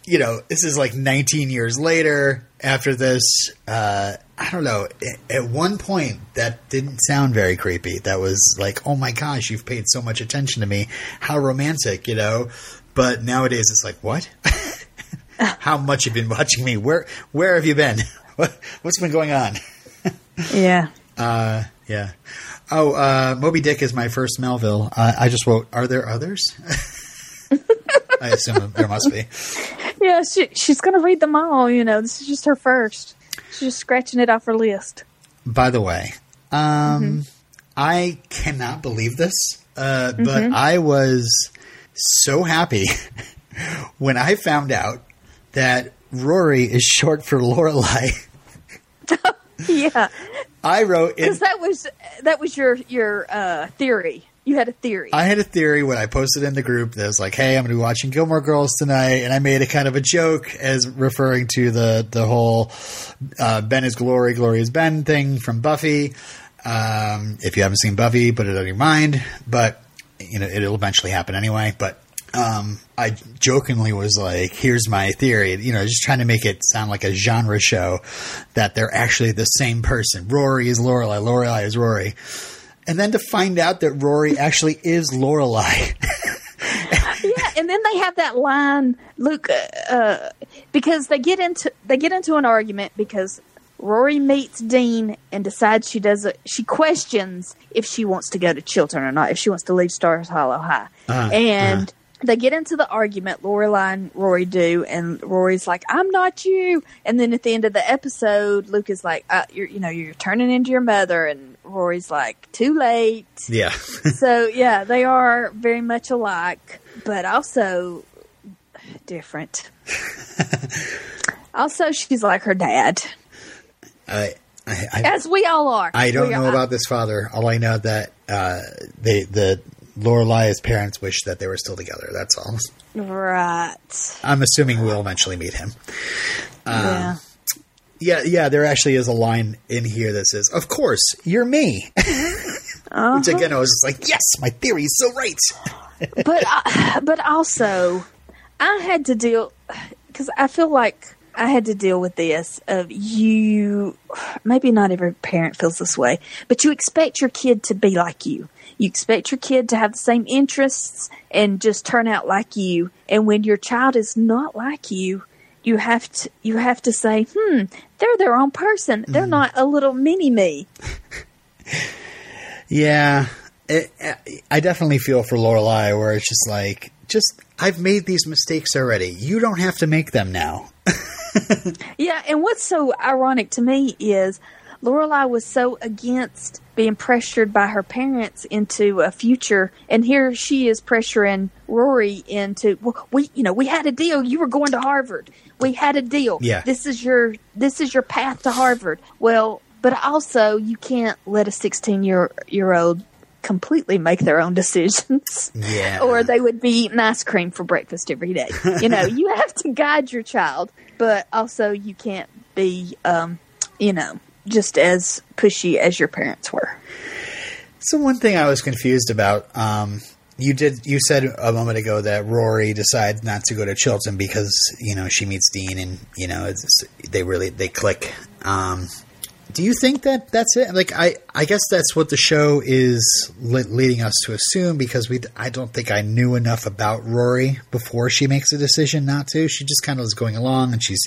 you know, this is like 19 years later after this. Uh, I don't know. At- one point, that didn't sound very creepy. That was like, oh my gosh, you've paid so much attention to me. How romantic, you know? But nowadays, it's like, what? How much have you been watching me? Where Where have you been? What, what's been going on? Yeah. Uh, yeah. Oh, uh, Moby Dick is my first Melville. Uh, I just wrote, are there others? I assume there must be. Yeah, she, she's going to read them all. You know, this is just her first. She's just scratching it off her list. By the way, um, I cannot believe this, uh, but I was so happy when I found out that Rory is short for Lorelai. Yeah, I wrote because that was that was your your uh, theory. You had a theory. I had a theory when I posted in the group that was like, "Hey, I'm going to be watching Gilmore Girls tonight," and I made a kind of a joke as referring to the the whole uh, Ben is Glory, Glory is Ben thing from Buffy. Um, if you haven't seen Buffy, put it on your mind. But you know, it'll eventually happen anyway. But um, I jokingly was like, "Here's my theory," you know, just trying to make it sound like a genre show that they're actually the same person. Rory is Lorelai, Lorelai is Rory. And then to find out that Rory actually is Lorelai. yeah, and then they have that line, Luke, uh, uh, because they get into they get into an argument because Rory meets Dean and decides she does it. She questions if she wants to go to Chilton or not, if she wants to leave Stars Hollow High, Uh-huh, and. uh-huh. They get into the argument, Lorelai and Rory do, and Rory's like, "I'm not you." And then at the end of the episode, Luke is like, uh, "You're, you know, you're turning into your mother," and Rory's like, "Too late." yeah. so yeah, they are very much alike, but also different. also, she's like her dad, I, I, I, as we all are. I don't We know are- about this father. All I know that uh, they the Lorelai's parents wish that they were still together. That's all. Right. I'm assuming we'll eventually meet him. yeah. Yeah, yeah. There actually is a line in here that says, "Of course, you're me." Uh-huh. Which again, I was just like, "Yes, my theory is so right." but I, but also I had to deal because I feel like I had to deal with this of you. Maybe not every parent feels this way, but you expect your kid to be like you. You expect your kid to have the same interests and just turn out like you. And when your child is not like you, you have to you have to say, "Hmm, they're their own person. They're not a little mini me." Yeah, it, I definitely feel for Lorelai, where it's just like, just I've made these mistakes already. You don't have to make them now. Yeah, and what's so ironic to me is Lorelai was so against being pressured by her parents into a future, and here she is pressuring Rory into. Well, we, you know, we had a deal. You were going to Harvard. We had a deal. Yeah. This is your this is your path to Harvard. Well, but also you can't let a sixteen year year old completely make their own decisions. Yeah. or they would be eating ice cream for breakfast every day. You know, you have to guide your child, but also you can't be, um, you know, just as pushy as your parents were. So one thing I was confused about, um, you did you said a moment ago that Rory decides not to go to Chilton because you know she meets Dean and you know it's, they really they click. Um, do you think that that's it? Like I I guess that's what the show is le- leading us to assume because we I don't think I knew enough about Rory before she makes a decision not to. She just kind of was going along and she's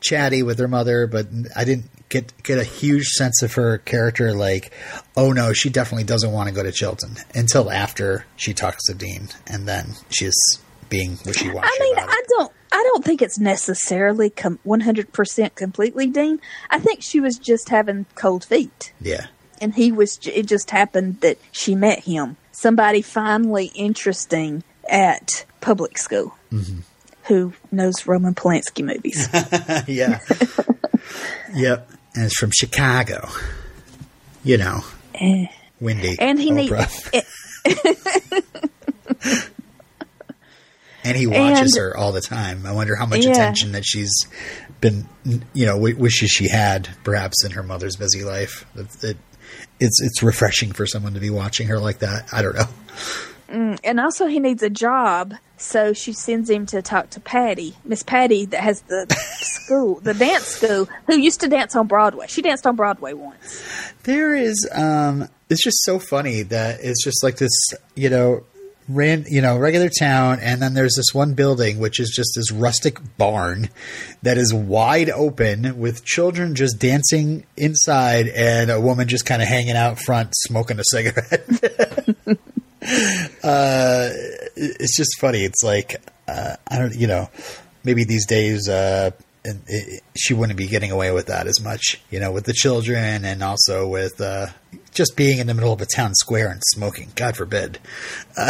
chatty with her mother, but I didn't get get a huge sense of her character. Like, oh no, she definitely doesn't want to go to Chilton until after she talks to Dean, and then she's being wishy washy. I mean. I don't, I don't think it's necessarily one hundred percent completely Dean. I think she was just having cold feet. yeah, and he was it just happened that she met him somebody finally interesting at public school who knows roman polanski movies yeah, yep. And it's from Chicago. You know, windy. and he needs. Eh, and he watches and- her all the time. I wonder how much Yeah. attention that she's been, you know, w- wishes she had, perhaps in her mother's busy life. It, it, it's it's refreshing for someone to be watching her like that. I don't know. and also he needs a job so she sends him to talk to patty miss patty that has the school the dance school who used to dance on broadway she danced on broadway once There is, um, it's just so funny that it's just like this, you know, ran, you know, regular town, and then there's this one building which is just this rustic barn that is wide open with children just dancing inside and a woman just kind of hanging out front smoking a cigarette. uh, it's just funny. It's like uh, I don't, you know, maybe these days. Uh, and it, she wouldn't be getting away with that as much, you know, with the children and also with uh, just being in the middle of a town square and smoking. God forbid.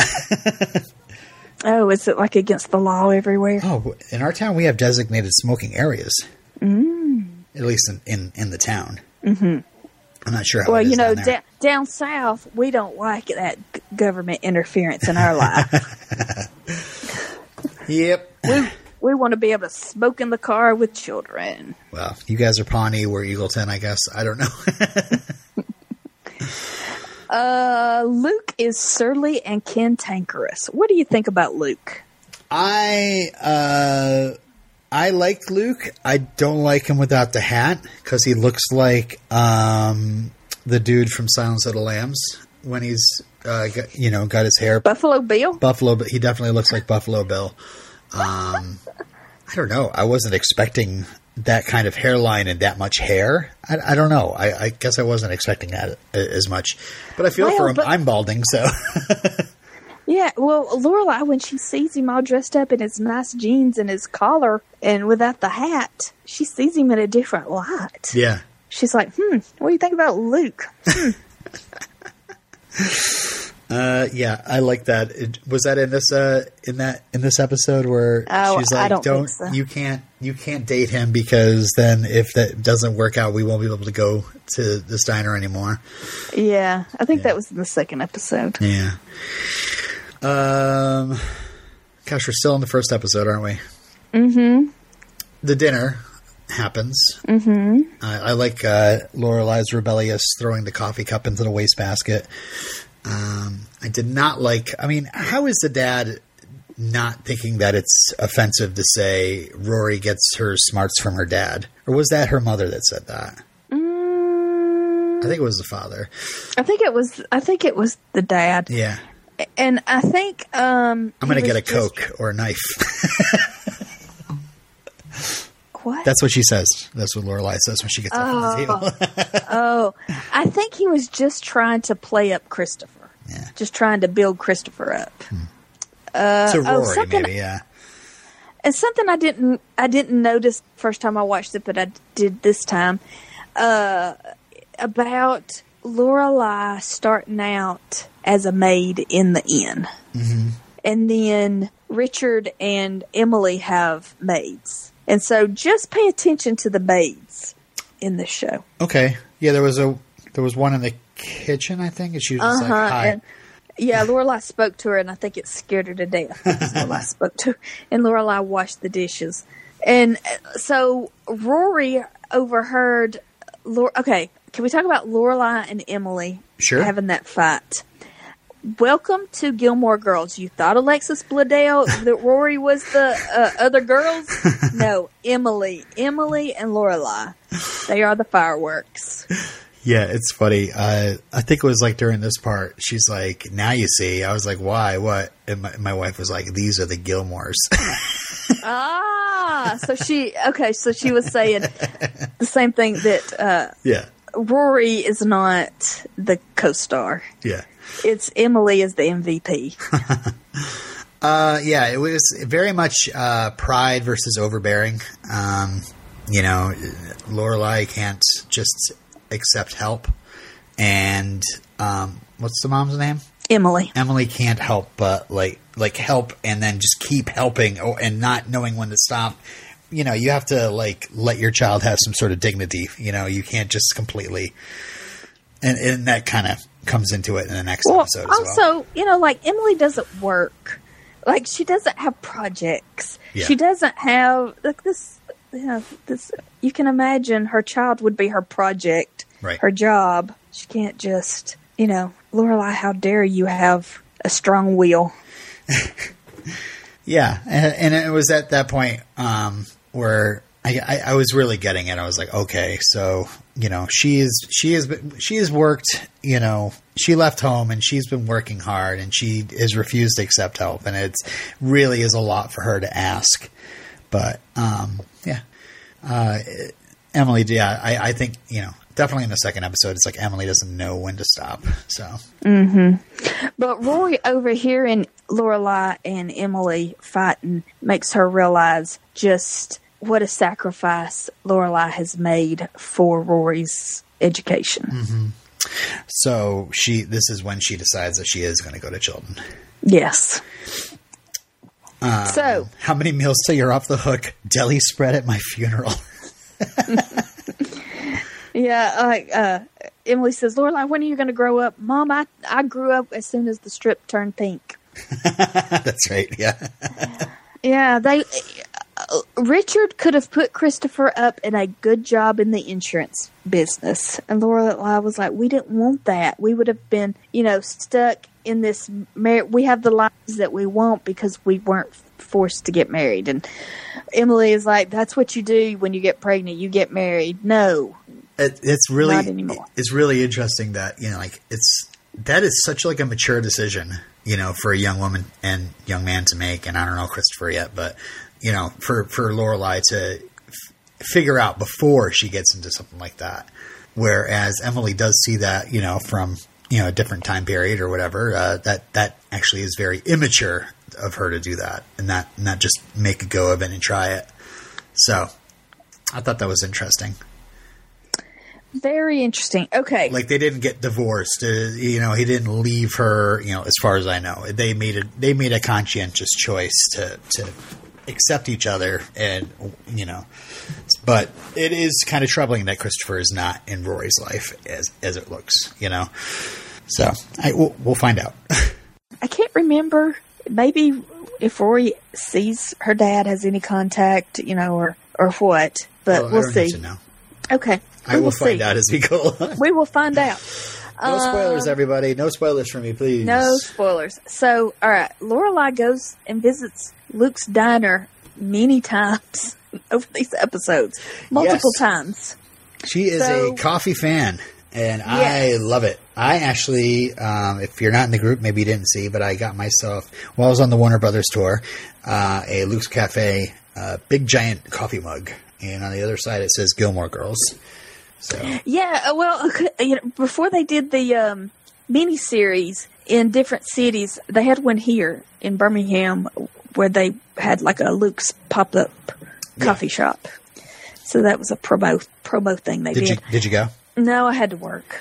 Oh, is it like against the law everywhere? Oh, in our town we have designated smoking areas. Mm. At least in in, in the town. Mm-hmm. I'm not sure how. well, it you know, down da- down south, we don't like that g- government interference in our life. Yep. we we want to be able to smoke in the car with children. Well, you guys are Pawnee, we're Eagleton, I guess. I don't know. Uh, Luke is surly and cantankerous. What do you think about Luke? I uh I like Luke. I don't like him without the hat because he looks like um the dude from Silence of the Lambs when he's uh got, you know got his hair Buffalo Bill? Buffalo. But he definitely looks like Buffalo Bill. Um, I don't know. I wasn't expecting that kind of hairline and that much hair. I, I don't know. I, I guess I wasn't expecting that as much. But I feel Well, for him. I'm balding, so Yeah, well, Lorelai, when she sees him all dressed up in his nice jeans and his collar and without the hat, she sees him in a different light. yeah. She's like, hmm, what do you think about Luke? Uh, yeah, I like that. It, was that in this uh in that in this episode where Oh, she's like, don't "Don't, so. you can't you can't date him because then if that doesn't work out, we won't be able to go to this diner anymore." Yeah, I think that was in the second episode. Yeah. Um, gosh, we're still in the first episode, aren't we? Mm-hmm. The dinner happens. Mm-hmm. I, I like uh, Lorelai's rebellious throwing the coffee cup into the wastebasket. Um, I did not like. I mean, how is the dad not thinking that it's offensive to say Rory gets her smarts from her dad, or was that her mother that said that? Mm, I think it was the father. I think it was. I think it was the dad, Yeah. and I think um, I'm gonna get a just- coke or a knife. What? That's what she says. That's what Lorelai says when she gets up from the table. oh, I think he was just trying to play up Christopher. Yeah. Just trying to build Christopher up. Hmm. Uh, to oh, Rory, something- maybe. Yeah. And something I didn't I didn't notice first time I watched it, but I did this time. Uh, about Lorelai starting out as a maid in the inn, mm-hmm. and then Richard and Emily have maids, and so just pay attention to the maids in this show. Okay. Yeah, there was a there was one in the kitchen, I think, and she was just Uh-huh, like, "Hi." and- yeah, Lorelai spoke to her, and I think it scared her to death. Lorelai spoke to her, and Lorelai washed the dishes, and so Rory overheard. Lore, okay, can we talk about Lorelai and Emily Sure. having that fight? Welcome to Gilmore Girls. You thought Alexis Bledel that Rory was the uh, other girls? No, Emily, Emily, and Lorelai. They are the fireworks. Yeah, it's funny. Uh, I think it was like during this part, she's like, "Now you see." I was like, "Why? What?" And my, my wife was like, "These are the Gilmores." Ah, so she okay. So she was saying the same thing that uh, yeah, Rory is not the co-star. yeah, It's Emily is the MVP. uh, yeah. It was very much uh, pride versus overbearing. Um, you know, Lorelai can't just accept help, and um, what's the mom's name? Emily. Emily can't help but like like help and then just keep helping oh, and not knowing when to stop. You know, you have to like let your child have some sort of dignity. You know, you can't just completely, and, and that kind of comes into it in the next Well, episode as also, well. you know, like Emily doesn't work. Like she doesn't have projects. Yeah. She doesn't have like this. You know, this. You can imagine her child would be her project, Right. her job. She can't just, you know, Lorelai. How dare you have a strong will? Yeah, and, and it was at that point um, where I, I, I was really getting it. I was like, okay, so you know, she is she has been, she has worked. You know, she left home and she's been working hard, and she has refused to accept help, and it's really is a lot for her to ask. But um, yeah, uh, Emily, yeah, I, I think you know. Definitely in the second episode, it's like Emily doesn't know when to stop. So mm-hmm. But Rory overhearing Lorelai and Emily fighting makes her realize just what a sacrifice Lorelai has made for Rory's education. So she this is when she decides that she is going to go to Chilton. Yes. Um, so How many meals till you're off the hook? Deli spread at my funeral. yeah, like uh, Emily says, Lorelai, when are you going to grow up? Mom, I I grew up as soon as the strip turned pink. That's right. Yeah. Yeah, they. Richard could have put Christopher up in a good job in the insurance business, and Lorelai was like, "We didn't want that. We would have been, you know, stuck in this. Mar- we have the lives that we want because we weren't forced to get married." And Emily is like, "That's what you do when you get pregnant. You get married. No, It, it's really Not anymore. it's really interesting that you know like it's that is such like a mature decision you know for a young woman and young man to make and I don't know Christopher yet but you know for for Lorelai to f- figure out before she gets into something like that whereas Emily does see that you know from you know a different time period or whatever uh, that that actually is very immature of her to do that and not not just make a go of it and try it so I thought that was interesting very interesting." Okay, like they didn't get divorced. Uh, you know, he didn't leave her. You know, as far as I know, they made a they made a conscientious choice to to accept each other, and you know, but it is kind of troubling that Christopher is not in Rory's life as as it looks. You know, so I we'll, we'll find out. I can't remember. Maybe if Rory sees her dad has any contact, you know, or or what. But oh, Well, we'll see. Okay, I we will find see. out as we go. We will find out. No spoilers, Um, everybody. No spoilers for me, please. No spoilers. So, all right, Lorelai goes and visits Luke's diner many times over these episodes, multiple Yes. times. She is So- a coffee fan, and I love it. I actually, um, if you're not in the group, maybe you didn't see, but I got myself while I was on the Warner Brothers tour, uh, a Luke's Cafe uh, big giant coffee mug, and on the other side it says Gilmore Girls. So Yeah, uh, well, you know, before they did the um, mini series in different cities, they had one here in Birmingham where they had like a Luke's pop up coffee shop. So that was a promo promo thing they did did. you did you go? No, I had to work,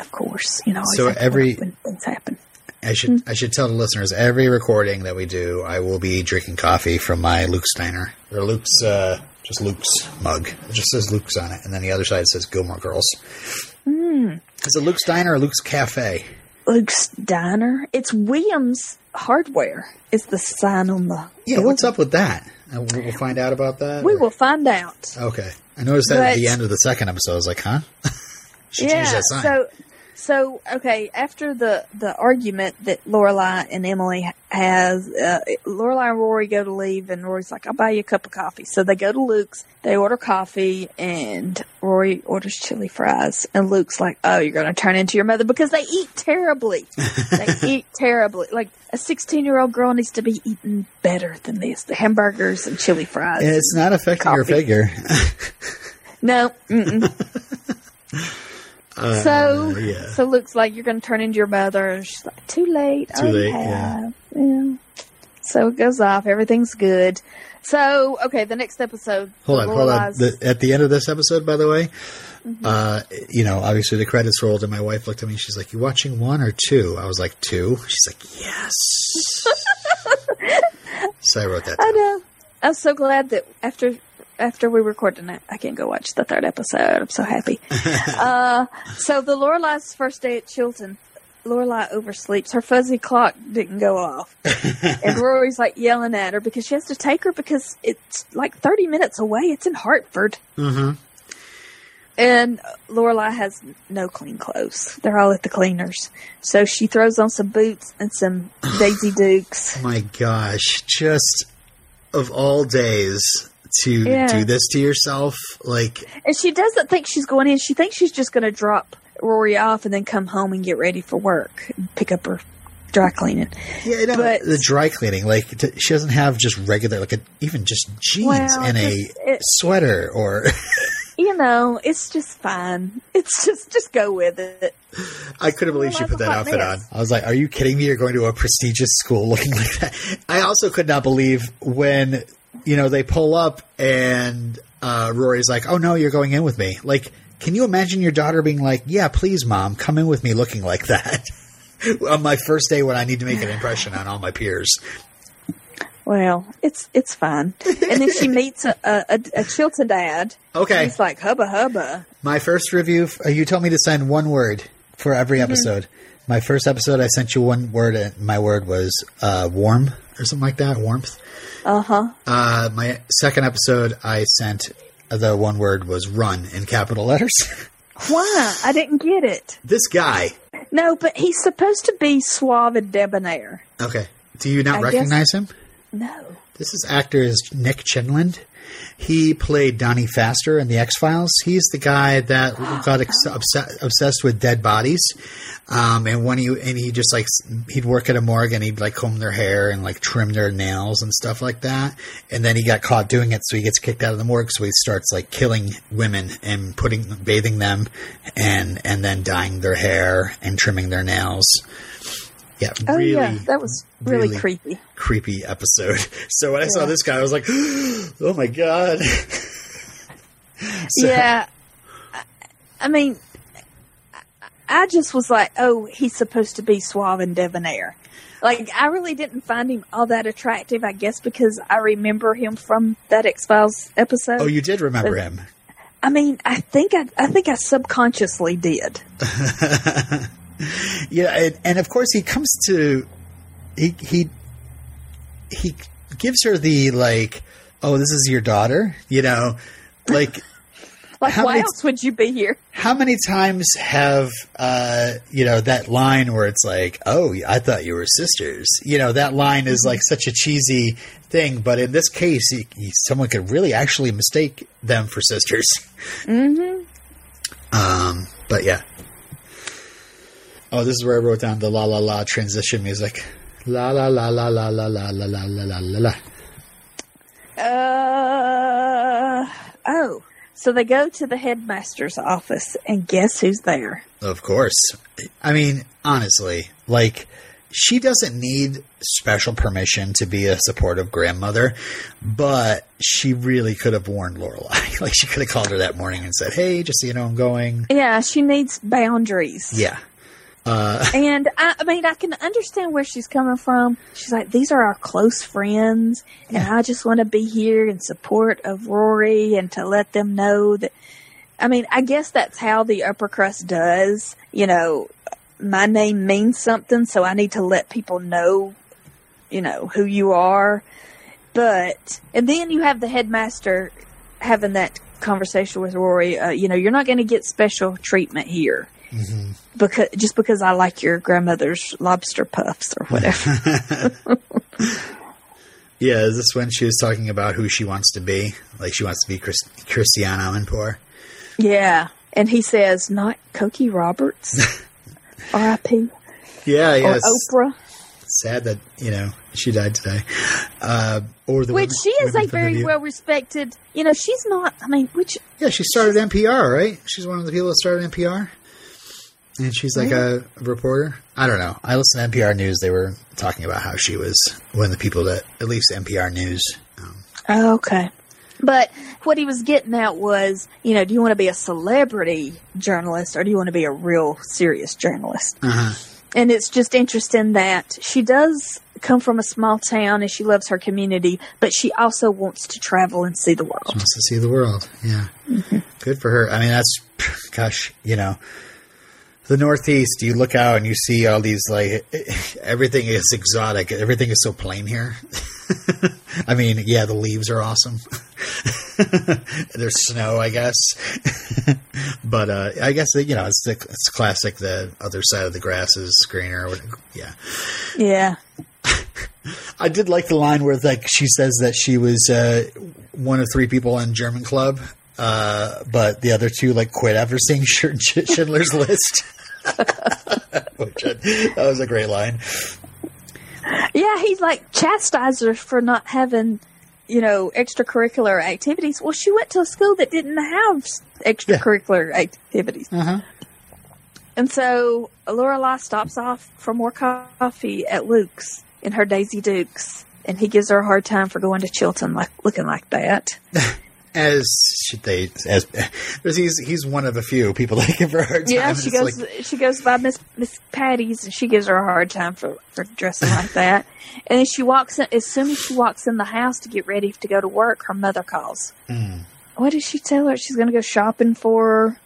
of course. You know, I So every- when things happen. I should I should tell the listeners every recording that we do, I will be drinking coffee from my Luke's Diner or Luke's uh, just Luke's mug. It just says Luke's on it, and then the other side says Gilmore Girls. Hmm. Is it Luke's Diner or Luke's Cafe? Luke's Diner. It's Williams Hardware. Is the sign on the Yeah, building. what's up with that? Uh, We'll find out about that. We or- will find out. Okay, I noticed that at the end of the second episode. I was like, "Huh?" she changed yeah. that sign. So, so okay. After the the argument that Lorelai and Emily has, uh, Lorelai and Rory go to leave, and Rory's like, "I'll buy you a cup of coffee." So they go to Luke's. They order coffee, and Rory orders chili fries, and Luke's like, "Oh, you're going to turn into your mother because they eat terribly. they eat terribly. Like a 16 year old girl needs to be eating better than this. The hamburgers and chili fries. it's not affecting coffee. figure. No. Mm-mm. so, Uh, yeah. so Luke's like, "You're going to turn into your mother." And she's like, "Too late. Too late, yeah. Yeah. So it goes off. Everything's good. So okay, the next episode. Hold on, hold on. The, at the end of this episode, by the way, Mm-hmm. uh, you know, obviously the credits rolled, and my wife looked at me. She's like, "You watching one or two? I was like, two. She's like, "Yes." so I wrote that. I know. I'm so glad that after after we record tonight, I can go watch the third episode. I'm so happy. uh, so the Lorelai's first day at Chilton. Lorelai oversleeps. Her fuzzy clock didn't go off, and Rory's like yelling at her because she has to take her because it's like 30 minutes away. It's in Hartford. Mm-hmm. And Lorelai has no clean clothes. They're all at the cleaners. So she throws on some boots and some Daisy Dukes. Oh my gosh! Just of all days to Yeah. do this to yourself, like And she doesn't think she's going in. She thinks she's just going to drop Rory off and then come home and get ready for work and pick up her dry cleaning. Yeah, know. But- the dry cleaning, like t- she doesn't have just regular, like a, even just jeans Well, and a it- sweater, or You know, it's just fine. It's just, just go with it. I couldn't believe she put that outfit on. I was like, "Are you kidding me? You're going to a prestigious school looking like that?" I also could not believe when you know, they pull up and uh, Rory's like, "Oh no, you're going in with me." Like, can you imagine your daughter being like, "Yeah, please, mom, come in with me," looking like that on my first day when I need to make an impression on all my peers? Well, it's it's fine. And then she meets a, a, a Chilton dad. Okay. He's like hubba hubba. My first review, uh, you told me to send one word for every episode. My first episode, I sent you one word, and my word was uh, warm or something like that, warmth. Uh huh. Uh, my second episode, I sent the one word was run in capital letters. Why? I didn't get it. this guy, No, but he's supposed to be suave and debonair. okay, do you not I guess- recognize him? No. This is actor is Nick Chinlund. He played Donnie Pfaster in the X Files. He's the guy that got ex- obsessed, obsessed with dead bodies. Um, and when he and he just like he'd work at a morgue and he'd like comb their hair and like trim their nails and stuff like that. And then he got caught doing it, so he gets kicked out of the morgue. So he starts like killing women and putting bathing them and and then dyeing their hair and trimming their nails. Yeah, Oh really yeah, that was really, really creepy. creepy episode. So when I saw this guy, I was like, "Oh my god!" So- yeah. I- mean, I- I just was like, oh, he's supposed to be suave and debonair. Like, I really didn't find him all that attractive, I guess, because I remember him from that X Files episode. Oh, you did remember him. I mean, I think I, I think I subconsciously did. Yeah, and, and of course he comes to he he he gives her the like, "Oh, this is your daughter," you know, like. Like, How why many- else would you be here? How many times have uh, you know that line where it's like, "Oh, I thought you were sisters." You know that line is like such a cheesy thing, but in this case, he, he, someone could really actually mistake them for sisters. Mm-hmm. Um, but yeah. Oh, this is where I wrote down the la la la transition music. La la la la la la la la la la la la. Uh oh. So they go to the headmaster's office, and guess who's there? Of course. I mean, honestly, like she doesn't need special permission to be a supportive grandmother, but she really could have warned Lorelai. like she could have called her that morning and said, "Hey, just so you know, I'm going." Yeah, she needs boundaries. Yeah. Uh, And I, I mean, I can understand where she's coming from. She's like, these are our close friends, and I just want to be here in support of Rory and to let them know that. I mean, I guess that's how the upper crust does. You know, my name means something, so I need to let people know, you know, who you are. But, and then you have the headmaster having that conversation with Rory. Uh, you know, you're not going to get special treatment here because just because I like your grandmother's lobster puffs or whatever. yeah, is this when she was talking about who she wants to be? Like she wants to be Chris, Christiane Amanpour. yeah, and he says not Cokie Roberts, R.I.P. Yeah, yeah. Oprah, sad that you know she died today. Uh, or the which women- she is a very well respected. You know, she's not. I mean, which Yeah, she started NPR, right? She's one of the people that started NPR. And she's like a reporter. I don't know. I listened to NPR News. They were talking about how she was one of the people that, at least NPR News. Um, oh, okay. But what he was getting at was, you know, do you want to be a celebrity journalist or do you want to be a real serious journalist? uh-huh. and it's just interesting that she does come from a small town and she loves her community, but she also wants to travel and see the world. She Wants to see the world. Yeah. Good for her. I mean, that's, gosh, you know, the Northeast, you look out and you see all these, like, everything is exotic. Everything is so plain here. I mean, yeah, the leaves are awesome. There's snow, I guess. but uh, I guess, you know, it's, the, it's classic. The other side of the grass is greener. Yeah. Yeah. I did like the line where like she says that she was uh, one of three people in German Club, uh, but the other two like quit after seeing Sch- Sch- Schindler's List. Which that was a great line. Yeah, he's like chastised her for not having, you know, extracurricular activities. Well, she went to a school that didn't have extracurricular activities. Uh-huh. And so Lorelai stops off for more coffee at Luke's in her Daisy Dukes. and he gives her a hard time for going to Chilton like looking like that. As should they? As because he's he's one of a few people that give her a hard time. Yeah, she goes. like, she goes by Miss Miss Patty's, and she gives her a hard time for for dressing like that. And then she walks in. As soon as she walks in the house to get ready to go to work, her mother calls. mm. What did she tell her? She's going to go shopping for.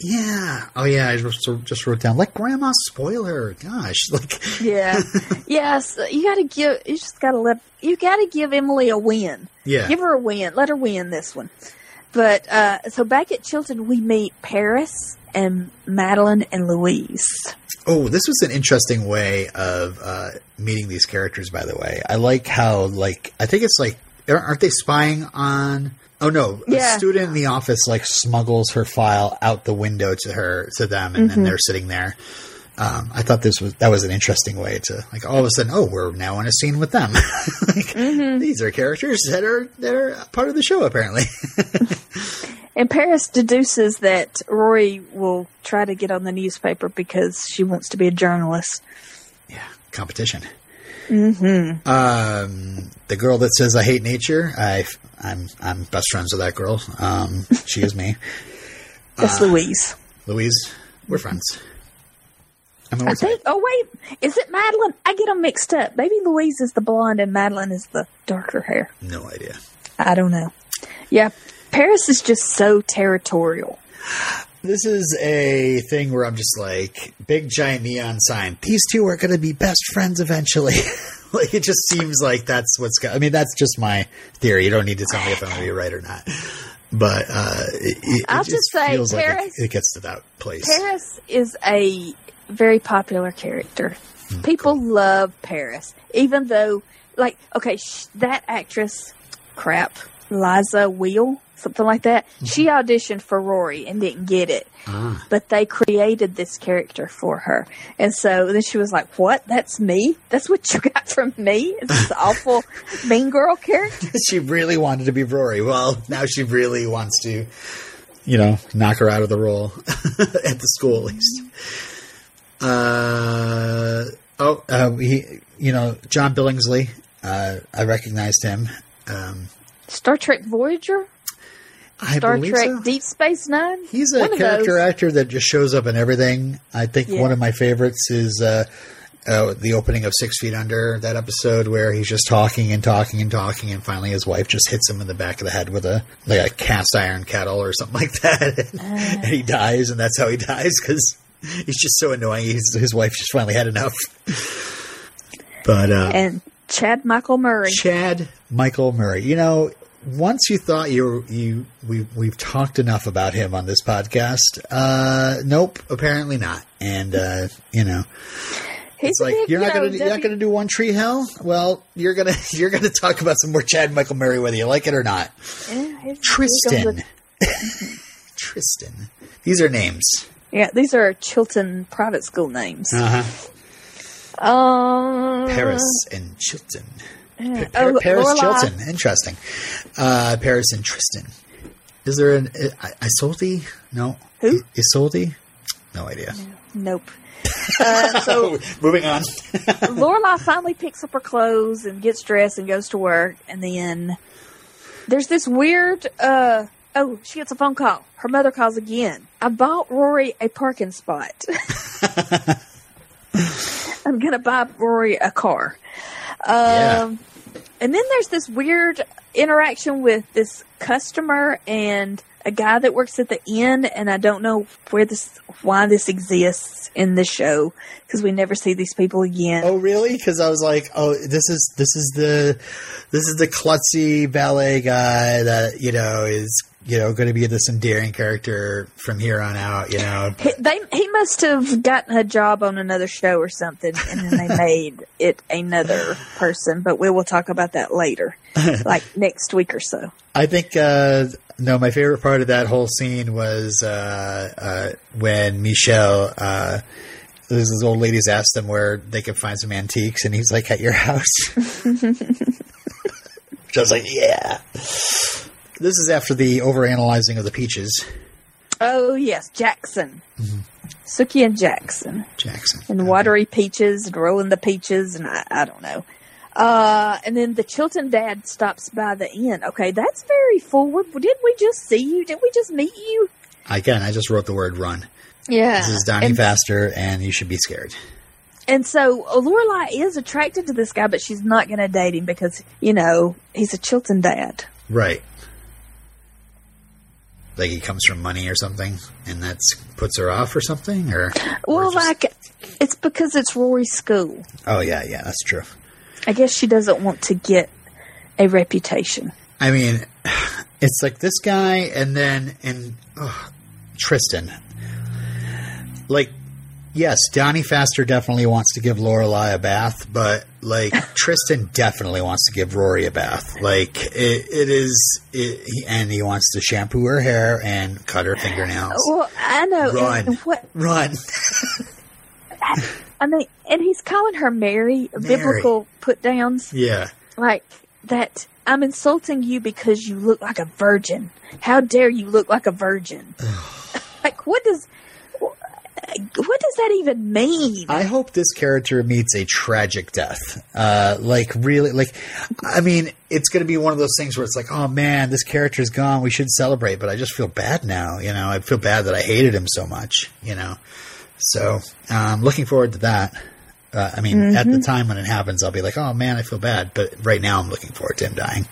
Yeah. Oh yeah. I just, just wrote down let Grandma spoil her. Gosh, like Yeah, yes. You got to give. You just got to let. You got to give Emily a win. yeah. Give her a win. Let her win this one. But uh, so back at Chilton, we meet Paris and Madeline and Louise. Oh, this was an interesting way of uh, meeting these characters. By the way, I like how like I think it's like aren't they spying on? Oh no, Yeah. a student in the office like smuggles her file out the window to her to them, and then they're sitting there. Um, I thought this was that was an interesting way to like all of a sudden. Oh, we're now in a scene with them. like, These are characters that are that are part of the show apparently. And Paris deduces that Rory will try to get on the newspaper because she wants to be a journalist. yeah, competition. Mm-hmm. Um, the girl that says I hate nature, I I'm I'm best friends with that girl. Um, she is me, That's Uh, Louise. Louise. We're friends. I mean, I think. Oh wait, is it Madeline? I get them mixed up. Maybe Louise is the blonde and Madeline is the darker hair. no idea. I don't know. Yeah, Paris is just so territorial. This is a thing where I'm just like big giant neon sign. These two are going to be best friends eventually. like it just seems like that's what's. Go- I mean, that's just my theory. You don't need to tell me if I'm going to be right or not. But uh, it, it, I'll it just say feels like Paris- it, it gets to that place. Paris is a very popular character. People love Paris, even though, like, okay, sh- that actress, crap, Liza Weil, something like that. She auditioned for Rory and didn't get it, Ah. but they created this character for her, and so then she was like, "What? That's me? That's what you got from me? This awful mean girl character." she really wanted to be Rory. Well, now she really wants to, you know, knock her out of the role at the school at least. Uh, oh, uh, he, you know, John Billingsley. Uh, I recognized him. Um, Star Trek Voyager, I Star Trek so. Deep Space Nine. He's a One character actor that just shows up in everything. I think Yeah. one of my favorites is uh, uh, the opening of Six Feet Under, that episode where he's just talking and talking and talking, and finally his wife just hits him in the back of the head with a like a cast iron kettle or something like that, and he dies, and that's how he dies because he's just so annoying. He's, his wife just finally had enough. But uh, and Chad Michael Murray. Chad Michael Murray. You know, once you thought you you we we've talked enough about him on this podcast, uh, nope, apparently not. And uh, you know, He's it's like big, you're you not know, gonna you're not gonna do One Tree Hill. Well, you're gonna you're gonna talk about some more Chad Michael Murray, whether you like it or not. Yeah, he's- he's on Tristan, Tristan. These are names. yeah, these are Chilton private school names. Uh huh. Um, Paris and Chilton. Pa- Oh, Paris Lorelai. Chilton. Interesting. Uh, Paris and Tristan. Is there an uh, Isolde? No. Who? I- Isolde? No idea. Nope. Uh, so moving on. Lorelai finally picks up her clothes and gets dressed and goes to work, and then there's this weird. uh Oh, she gets a phone call. Her mother calls again. I bought Rory a parking spot. I'm gonna buy Rory a car. Um, Yeah. And then there's this weird interaction with this customer and a guy that works at the inn, and I don't know where this, why this exists in the show because we never see these people again. oh, really? Because I was like, oh, this is this is the this is the klutzy ballet guy that you know is you know going to be this endearing character from here on out. You know, He, they, he must have gotten a job on another show or something, and then they made it another person. But we will talk about that later, like next week or so. I think uh, no. My favorite part of that whole scene was uh, uh, when Michel. Uh, this old ladies asked him where they could find some antiques, and he's like, "At your house." Was like, "Yeah." This is after the overanalyzing of the peaches, Oh yes, Jackson, Sookie and Jackson, Jackson. and watery peaches and rolling the peaches, and I, I don't know. Uh, and then the Chilton dad stops by the inn. Okay, that's very forward. Did we just see you? Did we just meet you? Again, I just wrote the word run. Yeah. This is Donnie and, Pfaster, and you should be scared. and so Lorelai is attracted to this guy, but she's not going to date him because, you know, he's a Chilton dad. Right. Like he comes from money or something, and that's puts her off or something, or Well, or just- like, it's because it's Rory's school. oh yeah, yeah, that's true. I guess she doesn't want to get a reputation. I mean, it's like this guy, and then and ugh, Tristan. Like, yes, Donnie Pfaster definitely wants to give Lorelai a bath, but like Tristan definitely wants to give Rory a bath. Like it, it is, it, and he wants to shampoo her hair and cut her fingernails. Well, I know. Run. what Run. I mean, and he's calling her Mary, biblical put downs. yeah. like that I'm insulting you because you look like a virgin. How dare you look like a virgin? like what does what does that even mean? I hope this character meets a tragic death. Uh, like really, like I mean, it's going to be one of those things where it's like, oh man, this character's gone. We should celebrate, but I just feel bad now. You know, I feel bad that I hated him so much. You know, so um, looking forward to that. Uh, I mean, at the time when it happens, I'll be like, oh man, I feel bad. But right now, I'm looking forward to him dying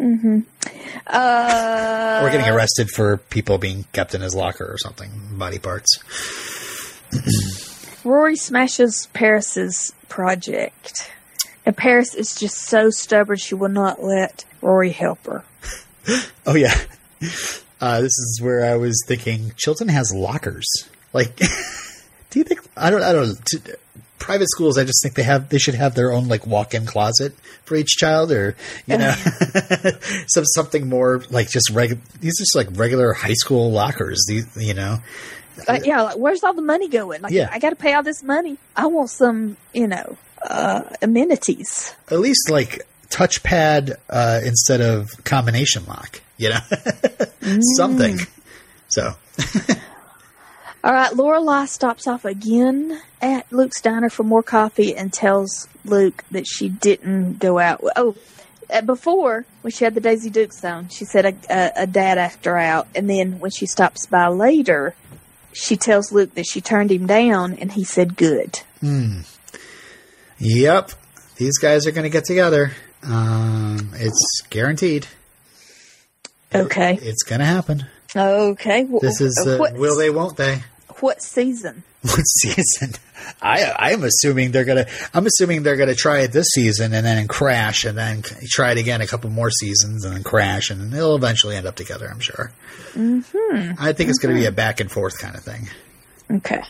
uh, or getting arrested for people being kept in his locker or something, body parts. Rory smashes Paris's project. And Paris is just so stubborn she will not let Rory help her. Oh yeah. Uh, this is where I was thinking Chilton has lockers. Like, do you think I don't I don't private schools? I just think they have they should have their own like walk-in closet for each child, or you know, some something more like just regular. These are just like regular high school lockers. These you know, yeah, like where's all the money going? Like Yeah. I got to pay all this money. I want some, you know, uh, amenities. at least like touchpad uh, instead of combination lock. You know, something. So All right, Lorelai stops off again at Luke's diner for more coffee and tells Luke that she didn't go out. Oh, uh, before when she had the Daisy Duke on, she said a, a, a dad asked her out, and then when she stops by later, she tells Luke that she turned him down, and he said good. Hmm. Yep, these guys are going to get together. Um, it's guaranteed. Okay, It's going to happen. okay. This is uh, will they, won't they? What season? What season? I I'm assuming they're gonna. I'm assuming they're gonna try it this season and then crash and then try it again a couple more seasons and then crash and they'll eventually end up together. I'm sure. Mm-hmm. I think it's gonna be a back and forth kind of thing. Okay.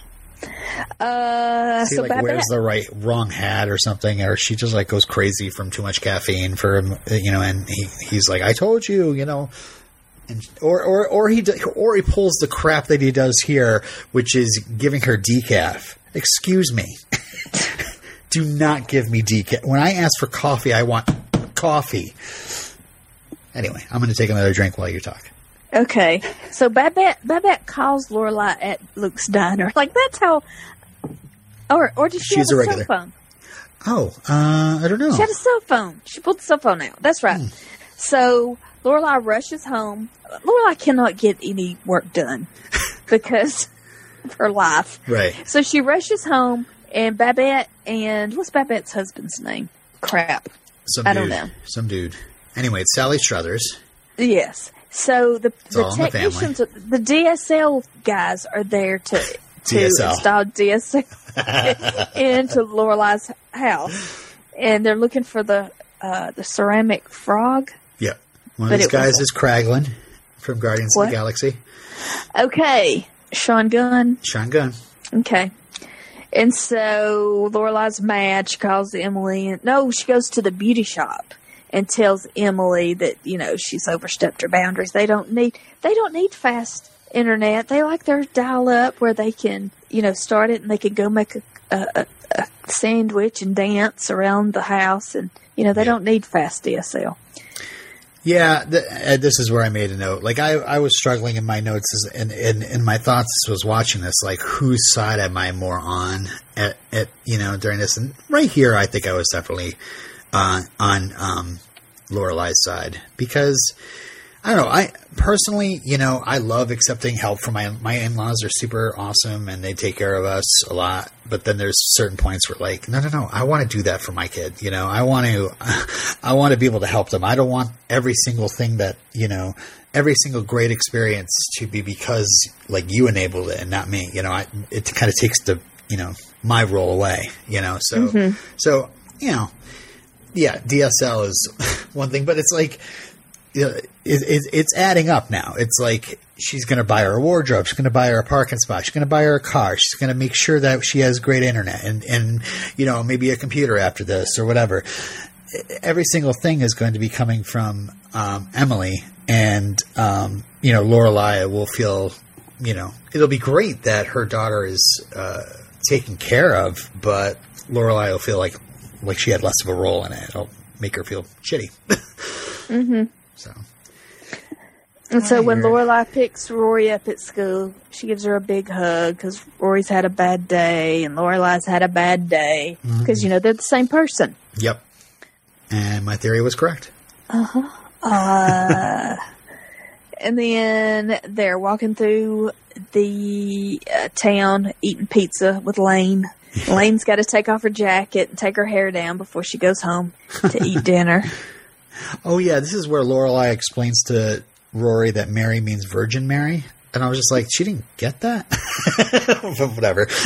Uh, He so like Babette- wears the right wrong hat or something, or she just like goes crazy from too much caffeine for him, you know. And he he's like, "I told you," you know. And, or, or, or he, or he pulls the crap that he does here, which is giving her decaf. Excuse me. Do not give me decaf. When I ask for coffee, I want coffee. Anyway, I'm going to take another drink while you talk. Okay, so Babette Babette calls Lorelai at Luke's diner. Like that's how, or or did she She's have a a, regular. cell phone? Oh, uh, I don't know. She had a cell phone. She pulled the cell phone out. That's right. Hmm. So Lorelai rushes home. Lorelai cannot get any work done because of her life. Right. So she rushes home, and Babette and what's Babette's husband's name? Crap. Some I dude. don't know. Some dude. Anyway, it's Sally Struthers. Yes. So the the in the technicians, the DSL guys are there to to DSL. install DSL into Lorelai's house, and they're looking for the uh, the ceramic frog. Yep. One of these guys is Kraglin from Guardians of the Galaxy. Okay, Sean Gunn. Sean Gunn. Okay. And so Lorelai's mad. She calls Emily, and no, she goes to the beauty shop and tells Emily that you know she's overstepped her boundaries. They don't need they don't need fast internet. They like their dial up where they can you know start it and they can go make a, a, a, a sandwich and dance around the house, and you know they Yeah. don't need fast DSL. Yeah, uh, this is where I made a note. Like I, I was struggling in my notes and in, in my thoughts was watching this. Like whose side am I more on at, at you know during this? And right here, I think I was definitely uh, on um, Lorelai's side because I don't know. I personally, you know, I love accepting help from my my in laws. Are super awesome and they take care of us a lot. But then there's certain points where, like, no, no, no, I want to do that for my kid. You know, I want to, I want to be able to help them. I don't want every single thing that you know, every single great experience to be because like you enabled it and not me. You know, I, it kind of takes the you know my role away. You know, so mm-hmm. so you know, yeah, DSL is one thing, but it's like you know, it, it, it's adding up now. It's like she's going to buy her a wardrobe. She's going to buy her a parking spot. She's going to buy her a car. She's going to make sure that she has great internet and, and, you know, maybe a computer after this or whatever. Every single thing is going to be coming from um, Emily, and um, you know, Lorelai will feel, you know, it'll be great that her daughter is uh, taken care of, but Lorelai will feel like like she had less of a role in it. It'll make her feel shitty. Mm-hmm. So And so when. Lorelai picks Rory up at school, she gives her a big hug because Rory's had a bad day and Lorelai's had a bad day because you know they're the same person. Yep. And my theory was correct. Uh, huh. and then they're walking through the uh, town eating pizza with Lane. Lane's got to take off her jacket and take her hair down before she goes home to eat dinner. Oh yeah, this is where Lorelai explains to Rory that Mary means Virgin Mary, and I was just like, she didn't get that. whatever.